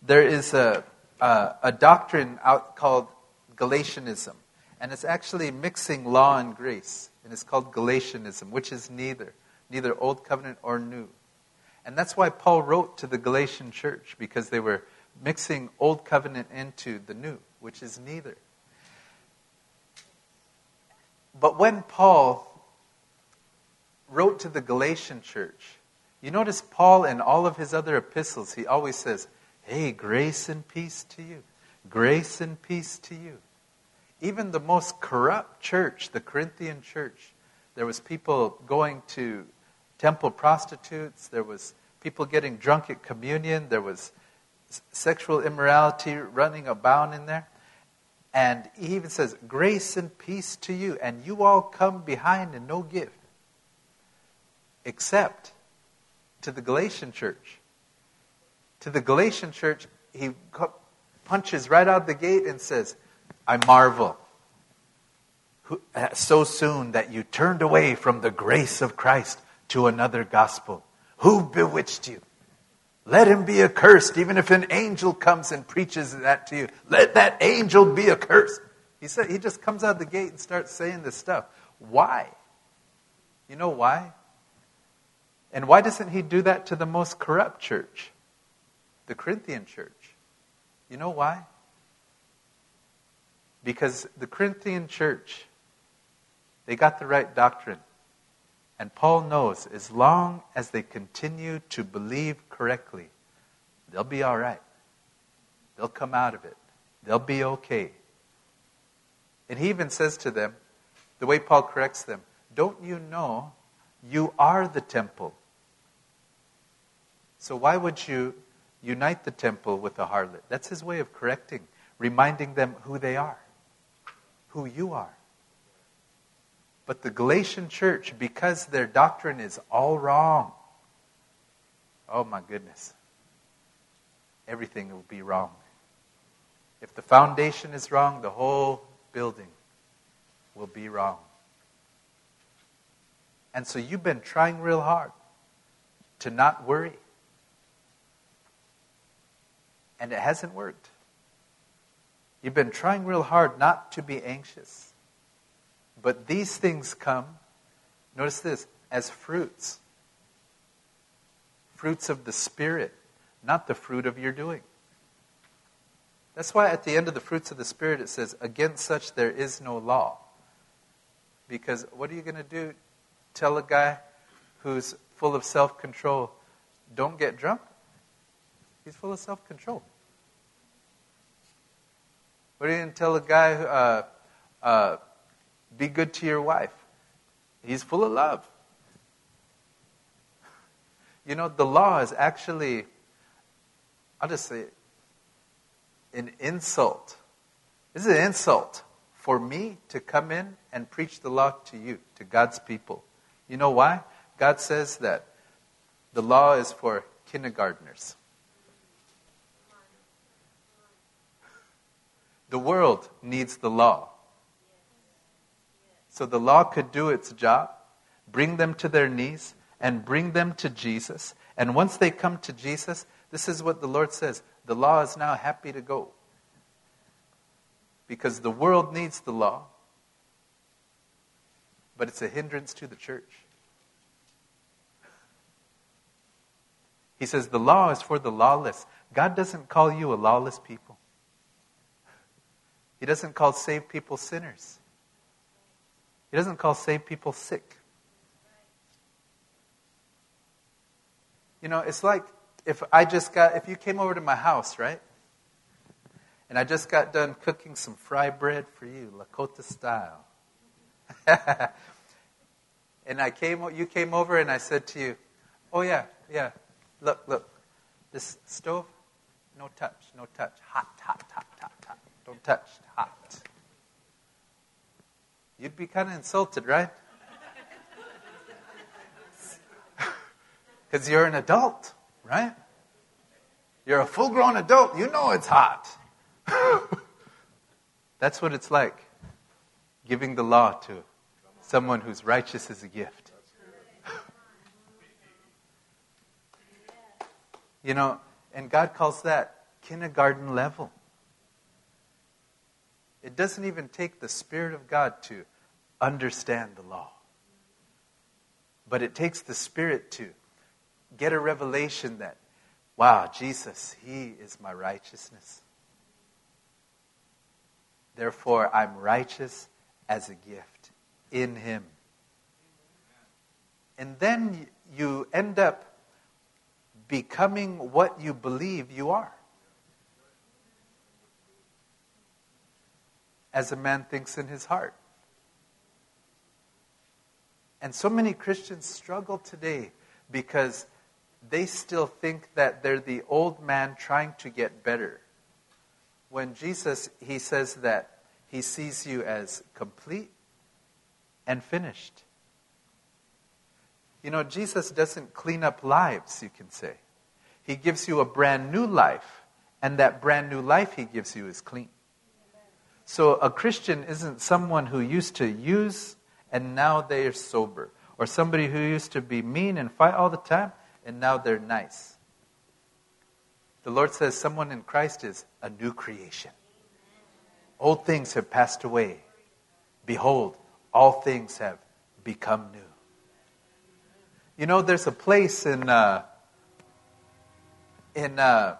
there is a, a, a doctrine out called Galatianism, and it's actually mixing law and grace, and it's called Galatianism, which is neither, neither Old Covenant or New. And that's why Paul wrote to the Galatian church, because they were mixing Old Covenant into the New, which is neither. But when Paul wrote to the Galatian church, you notice Paul in all of his other epistles, he always says, Hey, grace and peace to you. Grace and peace to you. Even the most corrupt church, the Corinthian church, there was people going to temple prostitutes, there was people getting drunk at communion, there was sexual immorality running abound in there. And he even says, Grace and peace to you. And you all come behind and no gift. Except to the Galatian church. To the Galatian church, he punches right out the gate and says, I marvel uh, so soon that you turned away from the grace of Christ to another gospel. Who bewitched you? Let him be accursed, even if an angel comes and preaches that to you. Let that angel be accursed. He said he just comes out the gate and starts saying this stuff. Why? You know why? And why doesn't he do that to the most corrupt church? The Corinthian church. You know why? Because the Corinthian church, they got the right doctrine. And Paul knows as long as they continue to believe correctly, they'll be all right. They'll come out of it. They'll be okay. And he even says to them, the way Paul corrects them, don't you know you are the temple? So why would you unite the temple with a harlot? That's his way of correcting, reminding them who they are, who you are. But the Galatian church, because their doctrine is all wrong, oh my goodness, everything will be wrong. If the foundation is wrong, the whole building will be wrong. And so you've been trying real hard to not worry. And it hasn't worked. You've been trying real hard not to be anxious. But these things come, notice this, as fruits. Fruits of the Spirit, not the fruit of your doing. That's why at the end of the fruits of the Spirit it says, Against such there is no law. Because what are you going to do? Tell a guy who's full of self control, don't get drunk? He's full of self control. What are you tell a guy uh, uh, be good to your wife. He's full of love. You know, the law is actually, I'll just say, an insult. This is an insult for me to come in and preach the law to you, to God's people. You know why? God says that the law is for kindergartners. The world needs the law. So the law could do its job, bring them to their knees, and bring them to Jesus. And once they come to Jesus, this is what the Lord says the law is now happy to go. Because the world needs the law, but it's a hindrance to the church. He says the law is for the lawless. God doesn't call you a lawless people. He doesn't call saved people sinners. He doesn't call saved people sick. You know, it's like if I just got, if you came over to my house, right? And I just got done cooking some fry bread for you, Lakota style. <laughs> and I came, you came over and I said to you, oh yeah, yeah, look, look, this stove, no touch, no touch, hot, hot, hot, hot, hot, don't touch, hot. You'd be kind of insulted, right? <laughs> Because you're an adult, right? You're a full grown adult. You know it's hot. <laughs> That's what it's like giving the law to someone who's righteous as a gift. <laughs> You know, and God calls that kindergarten level. It doesn't even take the Spirit of God to understand the law. But it takes the Spirit to get a revelation that, wow, Jesus, He is my righteousness. Therefore, I'm righteous as a gift in Him. And then you end up becoming what you believe you are. As a man thinks in his heart. And so many Christians struggle today because they still think that they're the old man trying to get better. When Jesus, he says that he sees you as complete and finished. You know, Jesus doesn't clean up lives, you can say. He gives you a brand new life, and that brand new life he gives you is clean. So a Christian isn't someone who used to use and now they are sober, or somebody who used to be mean and fight all the time and now they're nice. The Lord says someone in Christ is a new creation. Old things have passed away. Behold, all things have become new. You know, there's a place in uh, in uh,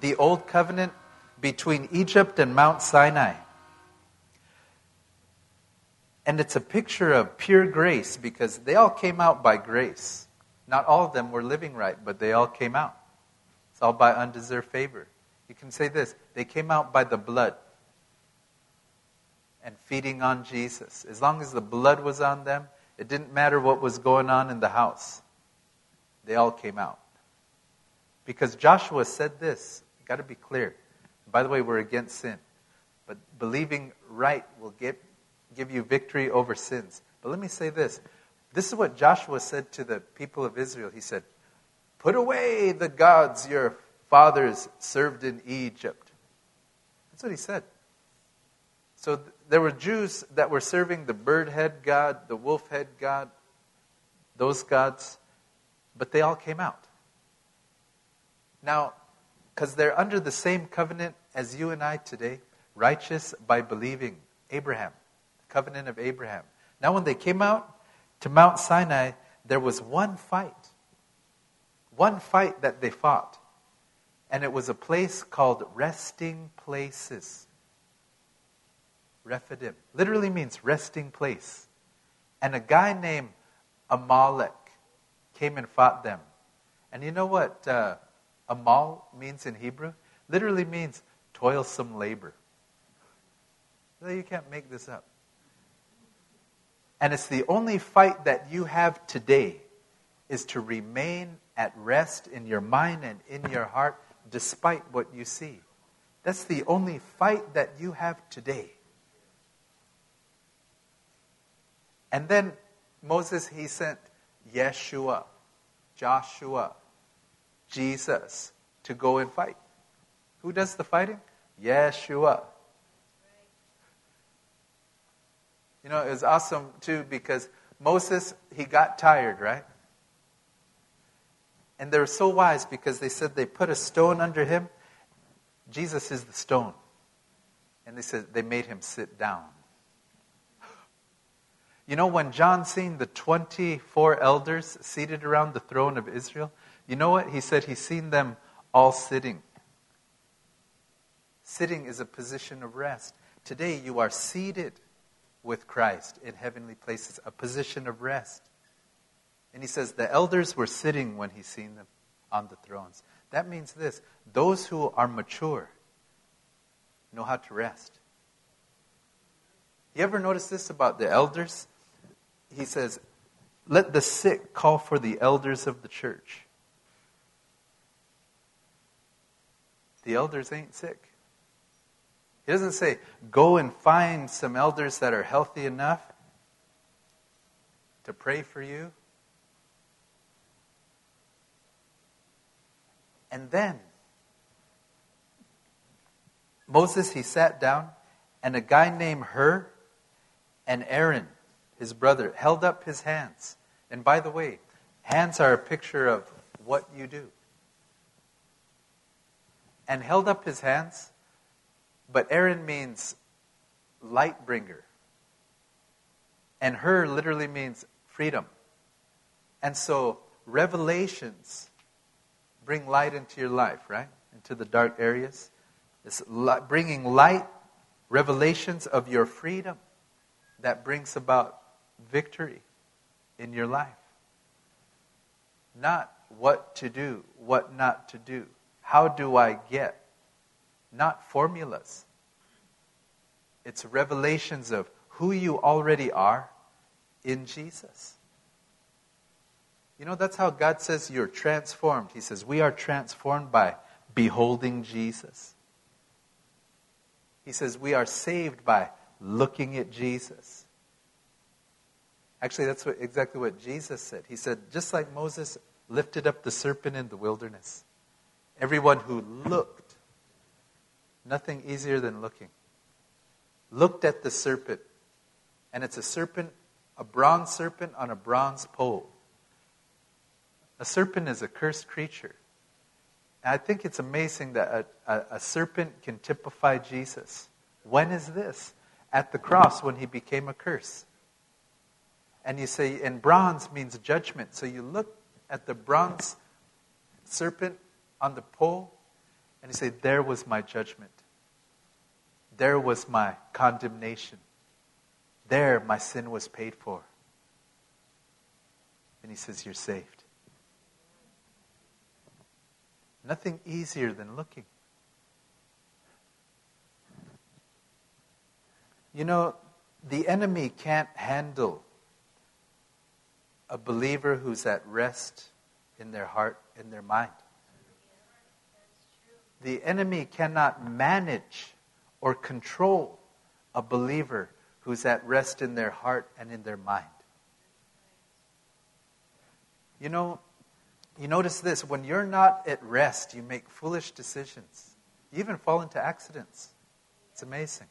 the Old Covenant between Egypt and Mount Sinai. And it's a picture of pure grace because they all came out by grace. Not all of them were living right, but they all came out. It's all by undeserved favor. You can say this they came out by the blood and feeding on Jesus. As long as the blood was on them, it didn't matter what was going on in the house. They all came out. Because Joshua said this, got to be clear. By the way, we're against sin. But believing right will get, give you victory over sins. But let me say this. This is what Joshua said to the people of Israel. He said, Put away the gods your fathers served in Egypt. That's what he said. So there were Jews that were serving the bird head god, the wolf head god, those gods, but they all came out. Now, because they're under the same covenant as you and I today, righteous by believing Abraham, covenant of Abraham. Now, when they came out to Mount Sinai, there was one fight. One fight that they fought. And it was a place called resting places. Rephidim. Literally means resting place. And a guy named Amalek came and fought them. And you know what uh, Amal means in Hebrew? Literally means toilsome labor. You can't make this up. And it's the only fight that you have today is to remain at rest in your mind and in your heart despite what you see. That's the only fight that you have today. And then Moses, he sent Yeshua, Joshua, Jesus to go and fight. Who does the fighting? Yeshua. You know, it was awesome too because Moses, he got tired, right? And they were so wise because they said they put a stone under him. Jesus is the stone. And they said they made him sit down. You know, when John seen the 24 elders seated around the throne of Israel, you know what? He said he's seen them all sitting. Sitting is a position of rest. Today you are seated with Christ in heavenly places, a position of rest. And he says the elders were sitting when he seen them on the thrones. That means this those who are mature know how to rest. You ever notice this about the elders? He says, Let the sick call for the elders of the church. The elders ain't sick. He doesn't say, go and find some elders that are healthy enough to pray for you. And then, Moses, he sat down, and a guy named Hur and Aaron, his brother, held up his hands. And by the way, hands are a picture of what you do. And held up his hands. But Aaron means light bringer. And Hur literally means freedom. And so revelations bring light into your life, right? Into the dark areas. It's bringing light, revelations of your freedom that brings about victory in your life. Not what to do, what not to do. How do I get? Not formulas. It's revelations of who you already are in Jesus. You know, that's how God says you're transformed. He says, We are transformed by beholding Jesus. He says, We are saved by looking at Jesus. Actually, that's what, exactly what Jesus said. He said, Just like Moses lifted up the serpent in the wilderness, everyone who looked, nothing easier than looking, looked at the serpent. And it's a serpent, a bronze serpent on a bronze pole. A serpent is a cursed creature. And I think it's amazing that a, a, a serpent can typify Jesus. When is this? At the cross when he became a curse. And you say, and bronze means judgment. So you look at the bronze serpent on the pole and you say, There was my judgment. There was my condemnation. There my sin was paid for. And he says, You're saved. Nothing easier than looking. You know, the enemy can't handle a believer who's at rest in their heart, in their mind. The enemy cannot manage or control a believer who's at rest in their heart and in their mind. You know, you notice this when you're not at rest, you make foolish decisions. You even fall into accidents. It's amazing.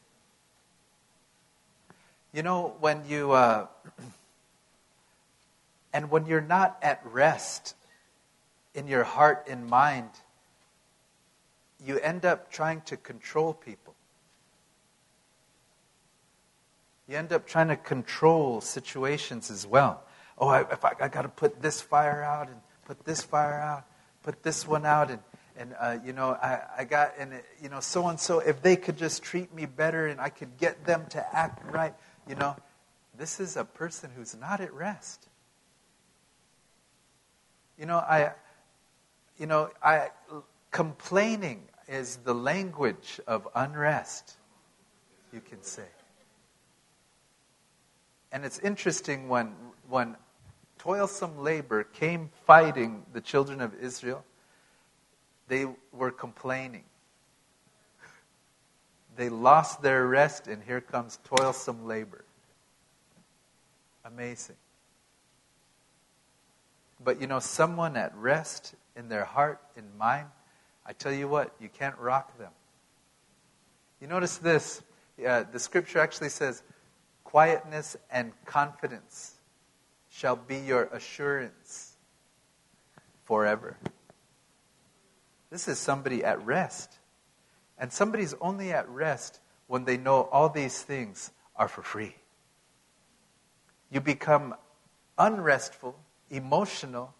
You know, when you, uh, <clears throat> and when you're not at rest in your heart and mind, you end up trying to control people. You end up trying to control situations as well. Oh, I, if I, I got to put this fire out and put this fire out, put this one out, and and uh, you know I, I got and you know so and so if they could just treat me better and I could get them to act right, you know, this is a person who's not at rest. You know I, you know I complaining is the language of unrest. You can say. And it's interesting when when toilsome labor came fighting the children of Israel, they were complaining. They lost their rest, and here comes toilsome labor. Amazing. But you know, someone at rest in their heart and mind, I tell you what, you can't rock them. You notice this. Uh, the scripture actually says quietness and confidence shall be your assurance forever. This is somebody at rest. And somebody's only at rest when they know all these things are for free. You become unrestful, emotional,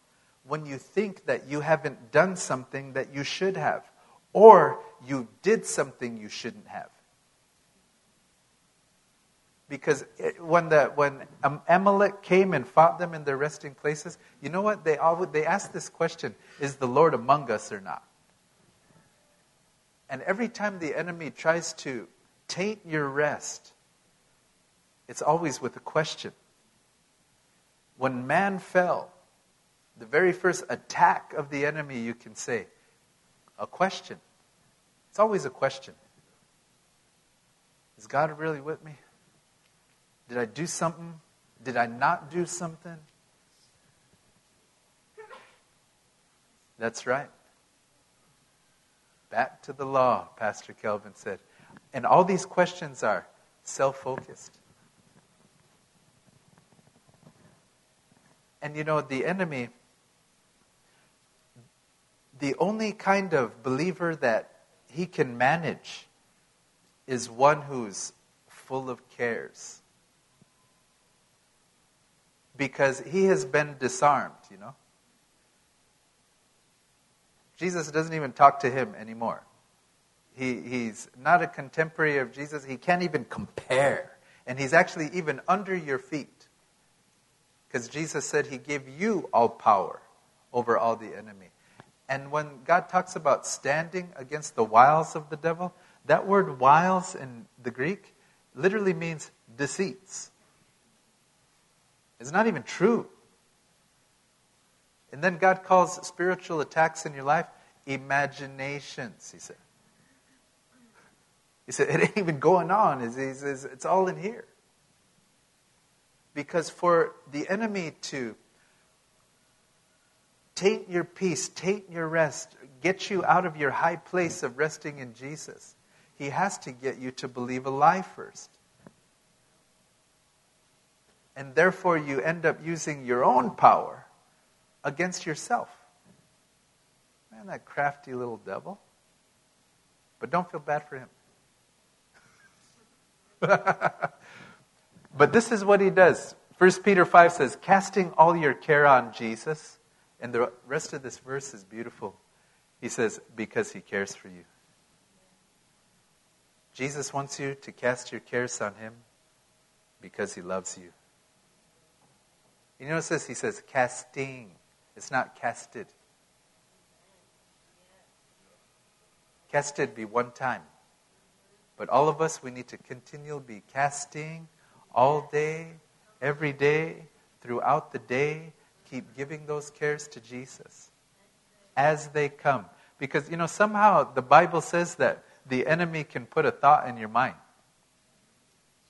when you think that you haven't done something that you should have, or you did something you shouldn't have. Because when, the, when Amalek came and fought them in their resting places, you know what? They, always, they asked this question Is the Lord among us or not? And every time the enemy tries to taint your rest, it's always with a question. When man fell, the very first attack of the enemy, you can say, a question. It's always a question. Is God really with me? Did I do something? Did I not do something? That's right. Back to the law, Pastor Kelvin said. And all these questions are self focused. And you know, the enemy, the only kind of believer that he can manage is one who's full of cares. Because he has been disarmed, you know. Jesus doesn't even talk to him anymore. He, he's not a contemporary of Jesus. He can't even compare. And he's actually even under your feet. Because Jesus said he gave you all power over all the enemy. And when God talks about standing against the wiles of the devil, that word wiles in the Greek literally means deceits. It's not even true. And then God calls spiritual attacks in your life imaginations, he said. He said, it ain't even going on. Says, it's all in here. Because for the enemy to taint your peace, taint your rest, get you out of your high place of resting in Jesus, he has to get you to believe a lie first. And therefore, you end up using your own power against yourself. Man, that crafty little devil. But don't feel bad for him. <laughs> but this is what he does. 1 Peter 5 says, casting all your care on Jesus. And the rest of this verse is beautiful. He says, because he cares for you. Jesus wants you to cast your cares on him because he loves you. You notice this? He says casting. It's not casted. Casted be one time. But all of us, we need to continually be casting all day, every day, throughout the day. Keep giving those cares to Jesus as they come. Because, you know, somehow the Bible says that the enemy can put a thought in your mind.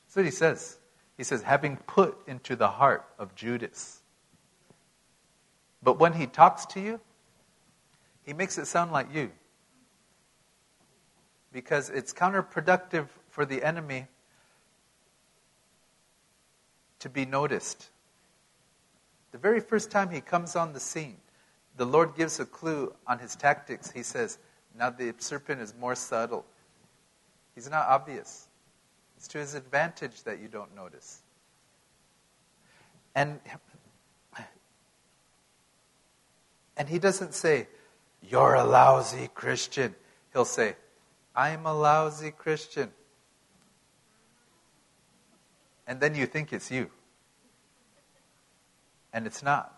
That's what he says. He says, having put into the heart of Judas. But when he talks to you, he makes it sound like you because it's counterproductive for the enemy to be noticed. The very first time he comes on the scene, the Lord gives a clue on his tactics. He says, Now the serpent is more subtle. He's not obvious. It's to his advantage that you don't notice. And, and he doesn't say, You're a lousy Christian. He'll say, I'm a lousy Christian. And then you think it's you. And it's not.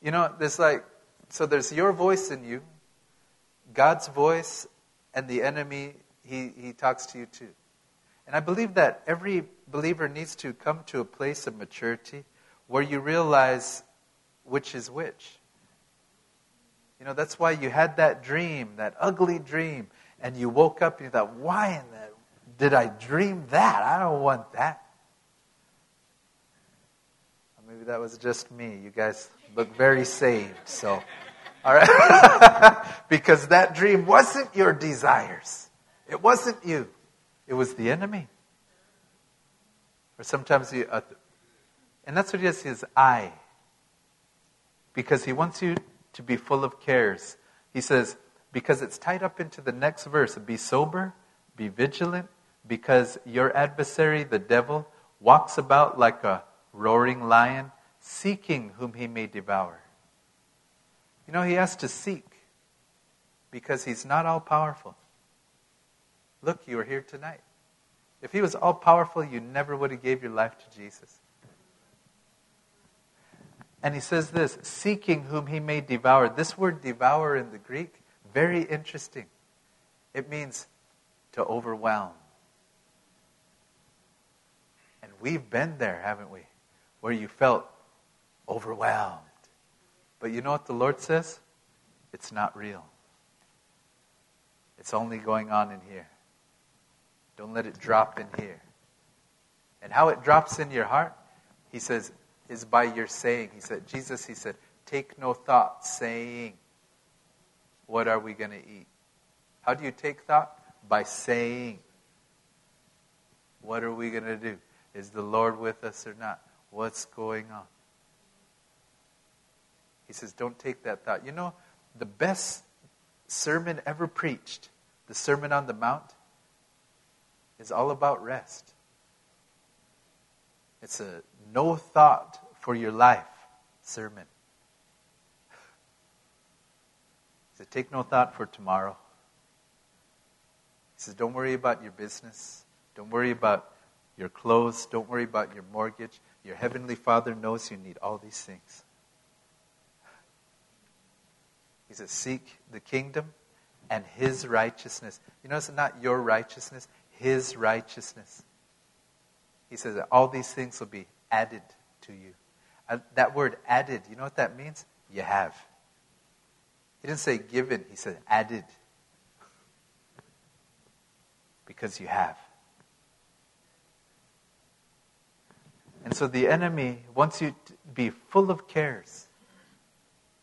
You know, there's like, so there's your voice in you, God's voice, and the enemy, he, he talks to you too. And I believe that every believer needs to come to a place of maturity where you realize which is which. You know, that's why you had that dream, that ugly dream, and you woke up and you thought, why in the, did I dream that? I don't want that. Maybe that was just me. You guys look very saved, so. All right? <laughs> because that dream wasn't your desires. It wasn't you. It was the enemy. Or sometimes you, uh, and that's what he is, his I. Because he wants you to be full of cares. He says, because it's tied up into the next verse be sober, be vigilant, because your adversary, the devil, walks about like a roaring lion, seeking whom he may devour. You know, he has to seek because he's not all powerful. Look, you are here tonight. If he was all powerful, you never would have gave your life to Jesus. And he says this seeking whom he may devour. This word devour in the Greek, very interesting. It means to overwhelm. And we've been there, haven't we? Where you felt overwhelmed. But you know what the Lord says? It's not real. It's only going on in here. Don't let it drop in here. And how it drops in your heart, he says, is by your saying. He said, Jesus, he said, take no thought saying, what are we going to eat? How do you take thought? By saying, what are we going to do? Is the Lord with us or not? What's going on? He says, don't take that thought. You know, the best sermon ever preached, the Sermon on the Mount, is all about rest. It's a no thought for your life sermon. He said, Take no thought for tomorrow. He says, Don't worry about your business. Don't worry about your clothes. Don't worry about your mortgage. Your heavenly Father knows you need all these things. He says, Seek the kingdom and his righteousness. You know, it's not your righteousness, his righteousness. He says that all these things will be added to you. Uh, that word added, you know what that means? You have. He didn't say given, he said added. Because you have. And so the enemy wants you to be full of cares.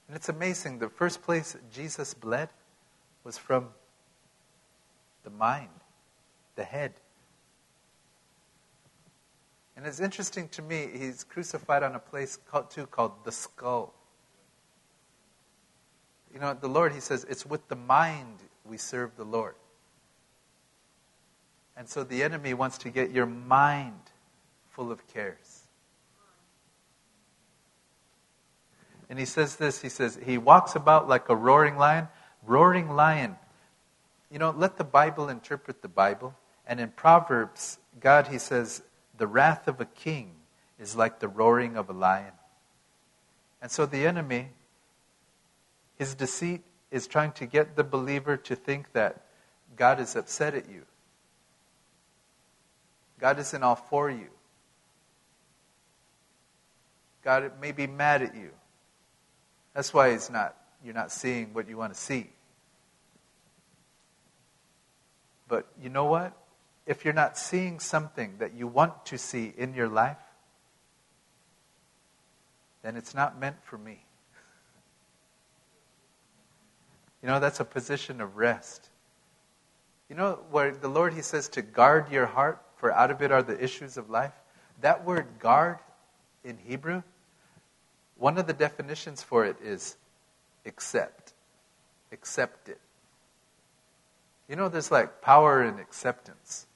And it's amazing. The first place Jesus bled was from the mind, the head. And it's interesting to me, he's crucified on a place called, too called the skull. You know, the Lord, he says, it's with the mind we serve the Lord. And so the enemy wants to get your mind full of cares. And he says this he says, He walks about like a roaring lion. Roaring lion. You know, let the Bible interpret the Bible. And in Proverbs, God, he says, the wrath of a king is like the roaring of a lion. And so the enemy, his deceit is trying to get the believer to think that God is upset at you. God isn't all for you. God may be mad at you. That's why he's not, you're not seeing what you want to see. But you know what? if you're not seeing something that you want to see in your life, then it's not meant for me. You know, that's a position of rest. You know, where the Lord, He says to guard your heart, for out of it are the issues of life. That word guard in Hebrew, one of the definitions for it is accept. Accept it. You know, there's like power in acceptance.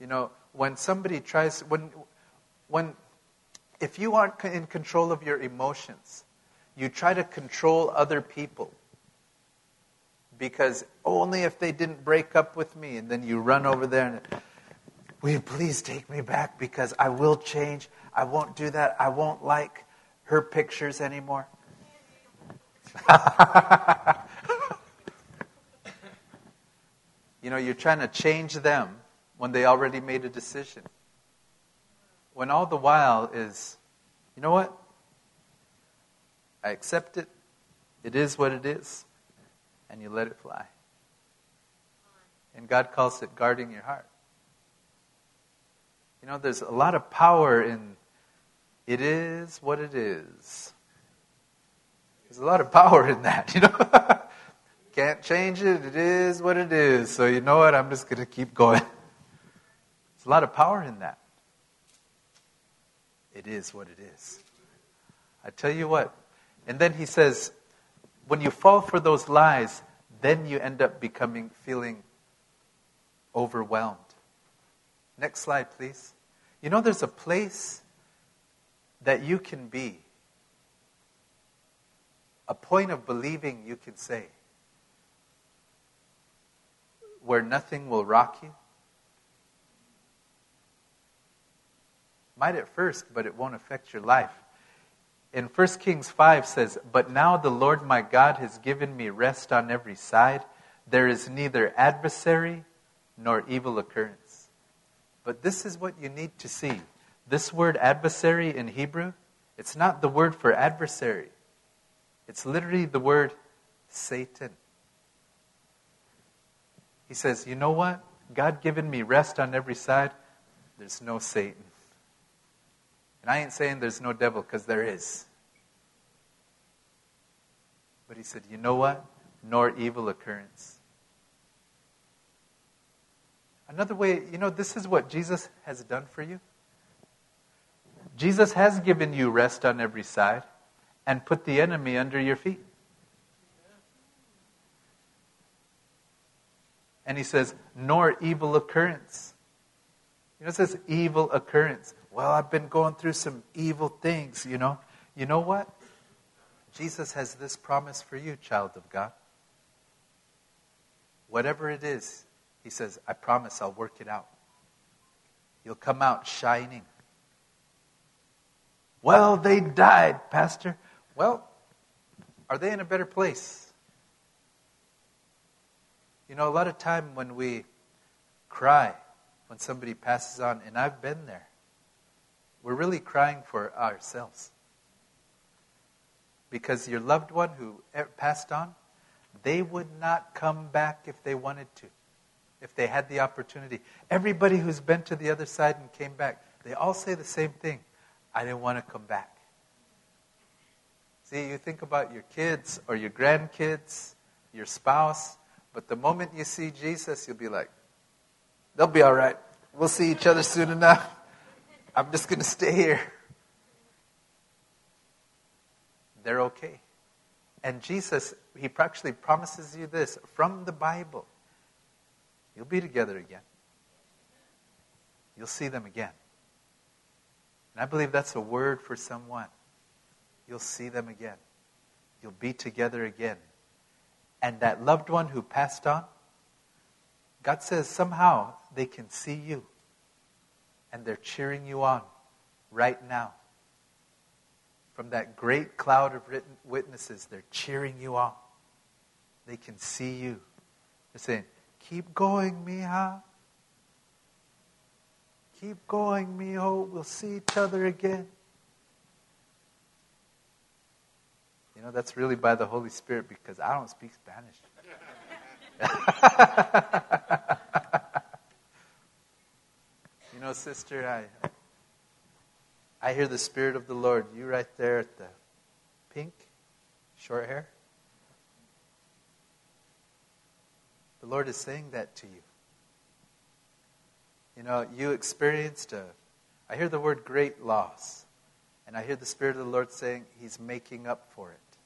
You know, when somebody tries, when, when, if you aren't in control of your emotions, you try to control other people because only if they didn't break up with me, and then you run over there and, will you please take me back because I will change. I won't do that. I won't like her pictures anymore. <laughs> you know, you're trying to change them when they already made a decision. When all the while is, you know what? I accept it. It is what it is. And you let it fly. And God calls it guarding your heart. You know, there's a lot of power in it is what it is. There's a lot of power in that, <laughs> you know. Can't change it. It is what it is. So you know what? I'm just going to keep going. There's a lot of power in that. It is what it is. I tell you what. And then he says, when you fall for those lies, then you end up becoming, feeling overwhelmed. Next slide, please. You know, there's a place that you can be, a point of believing you can say, where nothing will rock you, Might at first, but it won't affect your life. In 1 Kings 5 says, But now the Lord my God has given me rest on every side. There is neither adversary nor evil occurrence. But this is what you need to see. This word adversary in Hebrew, it's not the word for adversary. It's literally the word Satan. He says, You know what? God given me rest on every side. There's no Satan. And I ain't saying there's no devil, because there is. But he said, You know what? Nor evil occurrence. Another way, you know, this is what Jesus has done for you. Jesus has given you rest on every side and put the enemy under your feet. And he says, nor evil occurrence. You know, it says evil occurrence. Well, I've been going through some evil things, you know. You know what? Jesus has this promise for you, child of God. Whatever it is, he says, I promise I'll work it out. You'll come out shining. Well, they died, Pastor. Well, are they in a better place? You know, a lot of time when we cry when somebody passes on, and I've been there, we're really crying for ourselves. Because your loved one who passed on, they would not come back if they wanted to, if they had the opportunity. Everybody who's been to the other side and came back, they all say the same thing I didn't want to come back. See, you think about your kids or your grandkids, your spouse, but the moment you see Jesus, you'll be like, they'll be all right. We'll see each other soon enough. I'm just going to stay here. They're okay. And Jesus, He actually promises you this from the Bible. You'll be together again. You'll see them again. And I believe that's a word for someone you'll see them again. You'll be together again. And that loved one who passed on, God says somehow they can see you. And they're cheering you on right now. From that great cloud of witnesses, they're cheering you on. They can see you. They're saying, Keep going, Mija. Keep going, mijo. We'll see each other again. You know, that's really by the Holy Spirit because I don't speak Spanish. <laughs> you know, sister, I I hear the Spirit of the Lord. You right there at the pink, short hair. The Lord is saying that to you. You know, you experienced a, I hear the word great loss. And I hear the Spirit of the Lord saying, He's making up for it.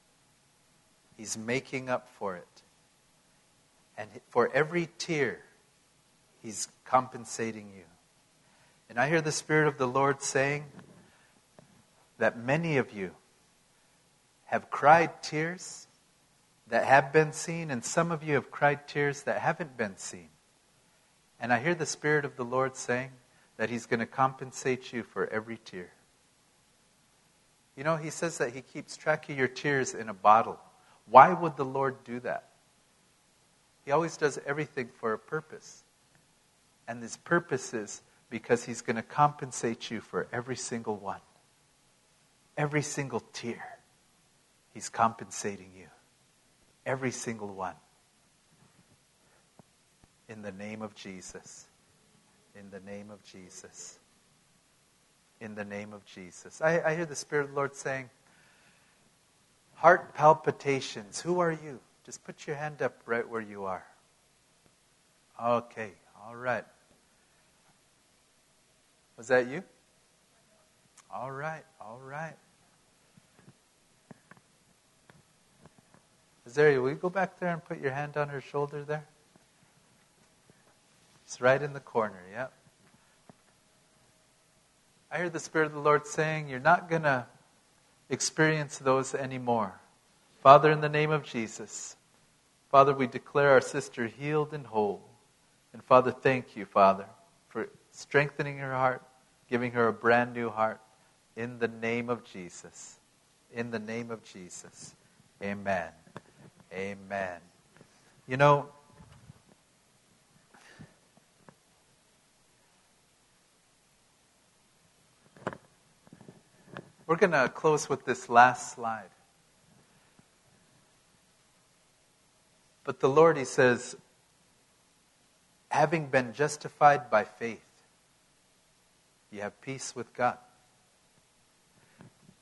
He's making up for it. And for every tear, He's compensating you. And I hear the Spirit of the Lord saying that many of you have cried tears that have been seen, and some of you have cried tears that haven't been seen. And I hear the Spirit of the Lord saying that He's going to compensate you for every tear. You know, He says that He keeps track of your tears in a bottle. Why would the Lord do that? He always does everything for a purpose. And this purpose is because He's going to compensate you for every single one. Every single tear. He's compensating you. Every single one. In the name of Jesus. In the name of Jesus. In the name of Jesus. I, I hear the Spirit of the Lord saying, Heart palpitations. Who are you? Just put your hand up right where you are. Okay, all right. Was that you? All right, all right. Azaria, will you go back there and put your hand on her shoulder there? It's right in the corner, yep. I hear the Spirit of the Lord saying, You're not going to experience those anymore. Father, in the name of Jesus, Father, we declare our sister healed and whole. And Father, thank you, Father, for strengthening her heart, giving her a brand new heart. In the name of Jesus. In the name of Jesus. Amen. Amen. You know, We're going to close with this last slide. But the Lord, He says, having been justified by faith, you have peace with God.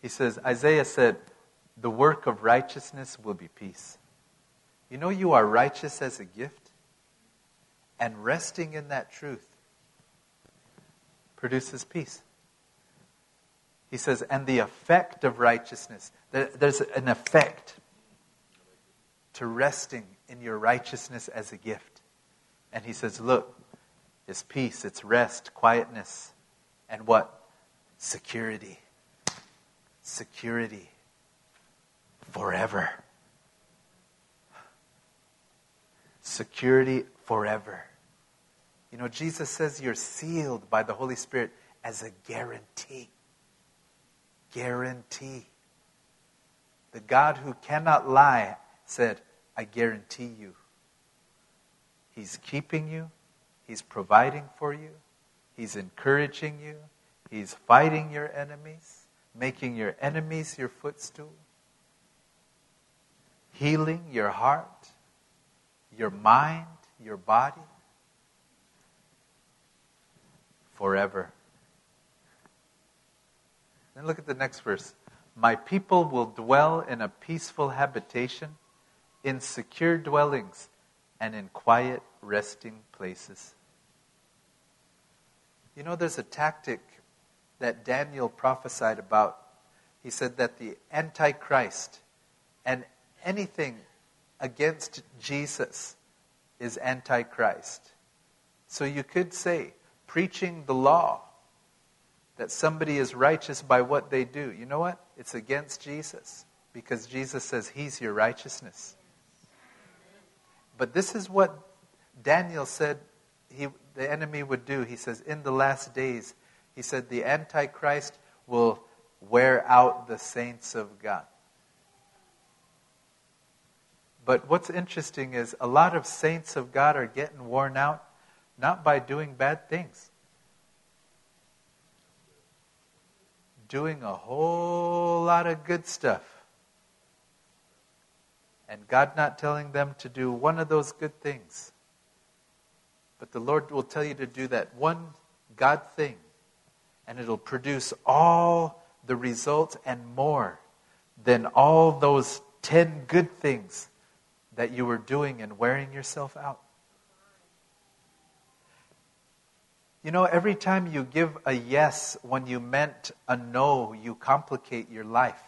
He says, Isaiah said, the work of righteousness will be peace. You know, you are righteous as a gift, and resting in that truth produces peace. He says, and the effect of righteousness. There's an effect to resting in your righteousness as a gift. And he says, Look, it's peace, it's rest, quietness, and what? Security. Security. Forever. Security forever. You know, Jesus says you're sealed by the Holy Spirit as a guarantee. Guarantee. The God who cannot lie said, I guarantee you. He's keeping you, He's providing for you, He's encouraging you, He's fighting your enemies, making your enemies your footstool, healing your heart, your mind, your body forever. Then look at the next verse. My people will dwell in a peaceful habitation, in secure dwellings, and in quiet resting places. You know, there's a tactic that Daniel prophesied about. He said that the Antichrist and anything against Jesus is Antichrist. So you could say, preaching the law, that somebody is righteous by what they do. You know what? It's against Jesus because Jesus says he's your righteousness. But this is what Daniel said he, the enemy would do. He says, in the last days, he said, the Antichrist will wear out the saints of God. But what's interesting is a lot of saints of God are getting worn out not by doing bad things, doing a whole lot of good stuff. And God not telling them to do one of those good things. But the Lord will tell you to do that one God thing, and it'll produce all the results and more than all those 10 good things that you were doing and wearing yourself out. You know, every time you give a yes when you meant a no, you complicate your life.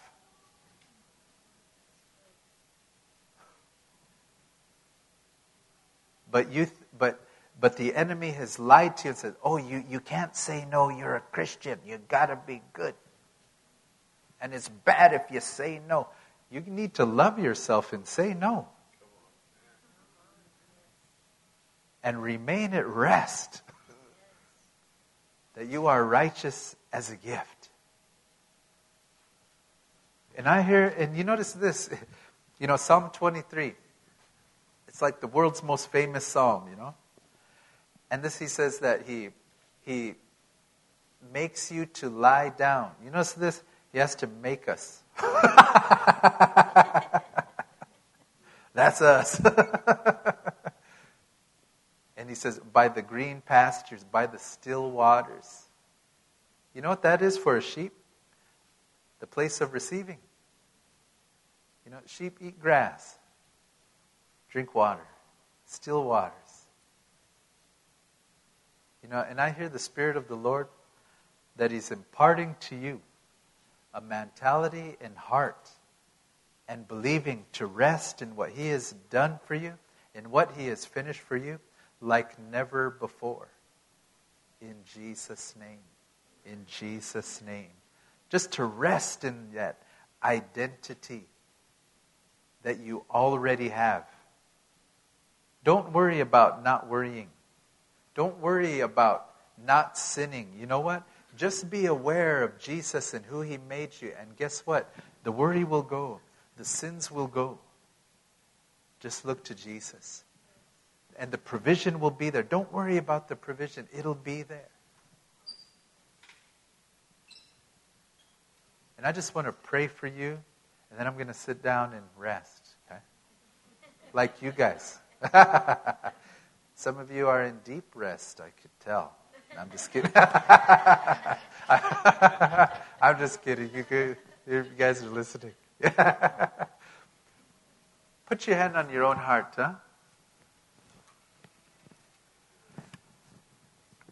But you, th- but, but the enemy has lied to you and said, "Oh, you, you can't say no. You're a Christian. You got to be good." And it's bad if you say no. You need to love yourself and say no. And remain at rest that you are righteous as a gift. And I hear, and you notice this, <laughs> you know, Psalm 23. It's like the world's most famous psalm, you know? And this he says that he he makes you to lie down. You notice this? He has to make us. <laughs> That's us. <laughs> he says, by the green pastures, by the still waters. You know what that is for a sheep? The place of receiving. You know, sheep eat grass drink water, still waters. You know, and I hear the Spirit of the Lord that He's imparting to you a mentality and heart and believing to rest in what He has done for you, in what He has finished for you, like never before. In Jesus' name. In Jesus' name. Just to rest in that identity that you already have don't worry about not worrying. Don't worry about not sinning. You know what? Just be aware of Jesus and who He made you. And guess what? The worry will go, the sins will go. Just look to Jesus. And the provision will be there. Don't worry about the provision, it'll be there. And I just want to pray for you, and then I'm going to sit down and rest. Okay? Like you guys. <laughs> Some of you are in deep rest, I could tell. I'm just kidding. <laughs> I'm just kidding. You, could, you guys are listening. <laughs> Put your hand on your own heart, huh?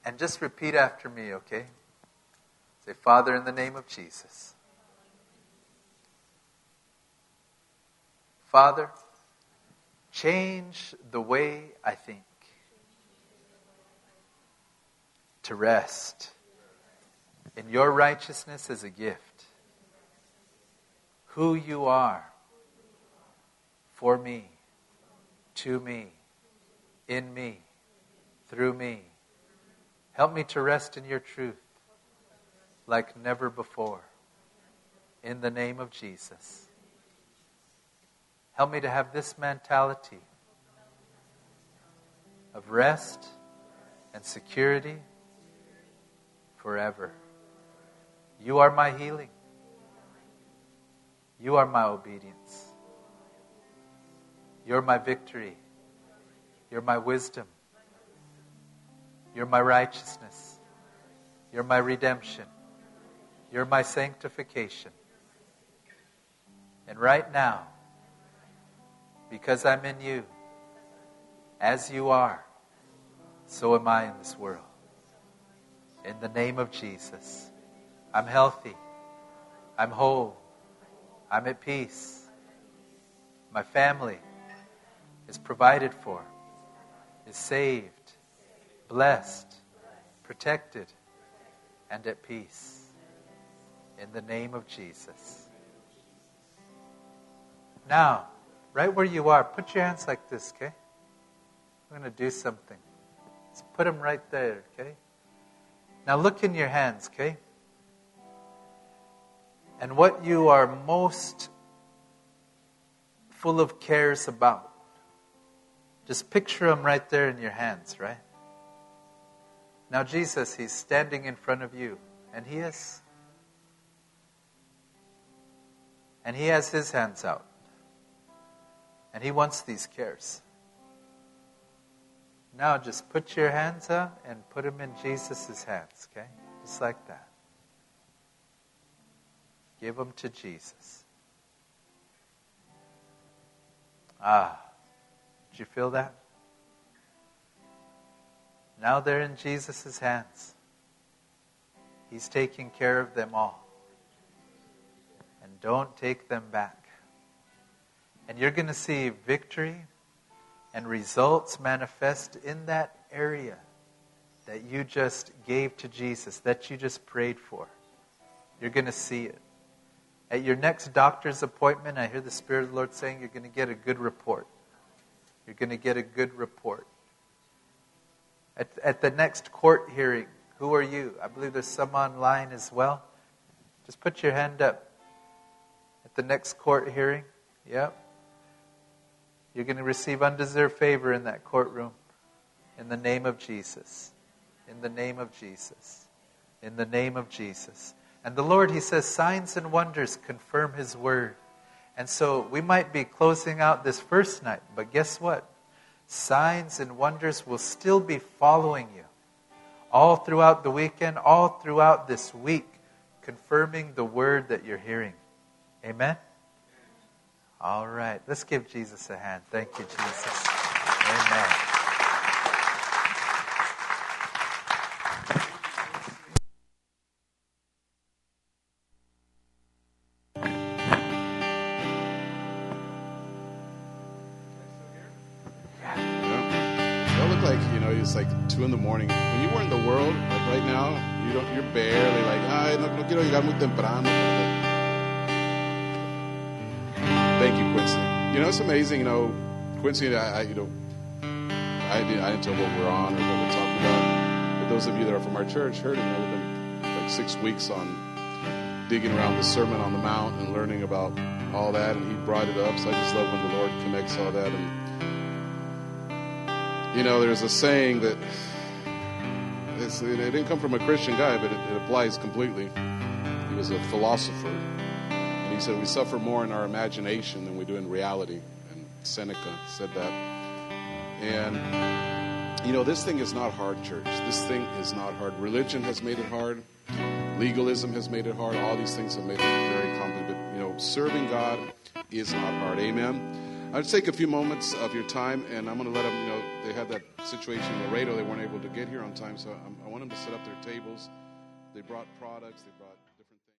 And just repeat after me, okay? Say, Father, in the name of Jesus. Father, Change the way I think. to rest in your righteousness as a gift. Who you are for me, to me, in me, through me. Help me to rest in your truth like never before. In the name of Jesus. Help me to have this mentality of rest and security forever. You are my healing. You are my obedience. You're my victory. You're my wisdom. You're my righteousness. You're my redemption. You're my sanctification. And right now, because I'm in you, as you are, so am I in this world. In the name of Jesus, I'm healthy. I'm whole. I'm at peace. My family is provided for, is saved, blessed, protected, and at peace. In the name of Jesus. Now, right where you are, put your hands like this, okay? I'm going to do something. Let's put them right there, okay? Now look in your hands, okay? And what you are most full of cares about. Just picture them right there in your hands, right? Now, Jesus, He's standing in front of you, and He is. And He has His hands out. And He wants these cares. Now just put your hands up and put them in Jesus' hands, okay? Just like that. Give them to Jesus. Ah, did you feel that? Now they're in Jesus' hands. He's taking care of them all. And don't take them back. And you're going to see victory and results manifest in that area that you just gave to Jesus, that you just prayed for. You're going to see it. At your next doctor's appointment, I hear the Spirit of the Lord saying you're going to get a good report. You're going to get a good report. At, at the next court hearing, who are you? I believe there's some online as well. Just put your hand up. At the next court hearing, yep. You're going to receive undeserved favor in that courtroom. In the name of Jesus. In the name of Jesus. In the name of Jesus. And the Lord, He says, signs and wonders confirm His word. And so we might be closing out this first night, but guess what? Signs and wonders will still be following you all throughout the weekend, all throughout this week, confirming the word that you're hearing. Amen? All right. Let's give Jesus a hand. Thank you, Jesus. Amen. Llegar muy temprano. Thank you, Quincy. You know, it's amazing. You know, Quincy, I, I you know, I didn't, I didn't tell what we're on or what we're talking about. But those of you that are from our church heard it. We've been like six weeks on digging around the Sermon on the Mount and learning about all that, and he brought it up. So I just love when the Lord connects all that and. You know, there's a saying that it didn't come from a Christian guy, but it, it applies completely. Was a philosopher. And he said, We suffer more in our imagination than we do in reality. And Seneca said that. And, you know, this thing is not hard, church. This thing is not hard. Religion has made it hard, legalism has made it hard. All these things have made it very complicated. But, you know, serving God is not hard. Amen. I'll take a few moments of your time, and I'm going to let them, you know, they had that situation in Laredo. They weren't able to get here on time, so I'm, I want them to set up their tables. They brought products, they brought.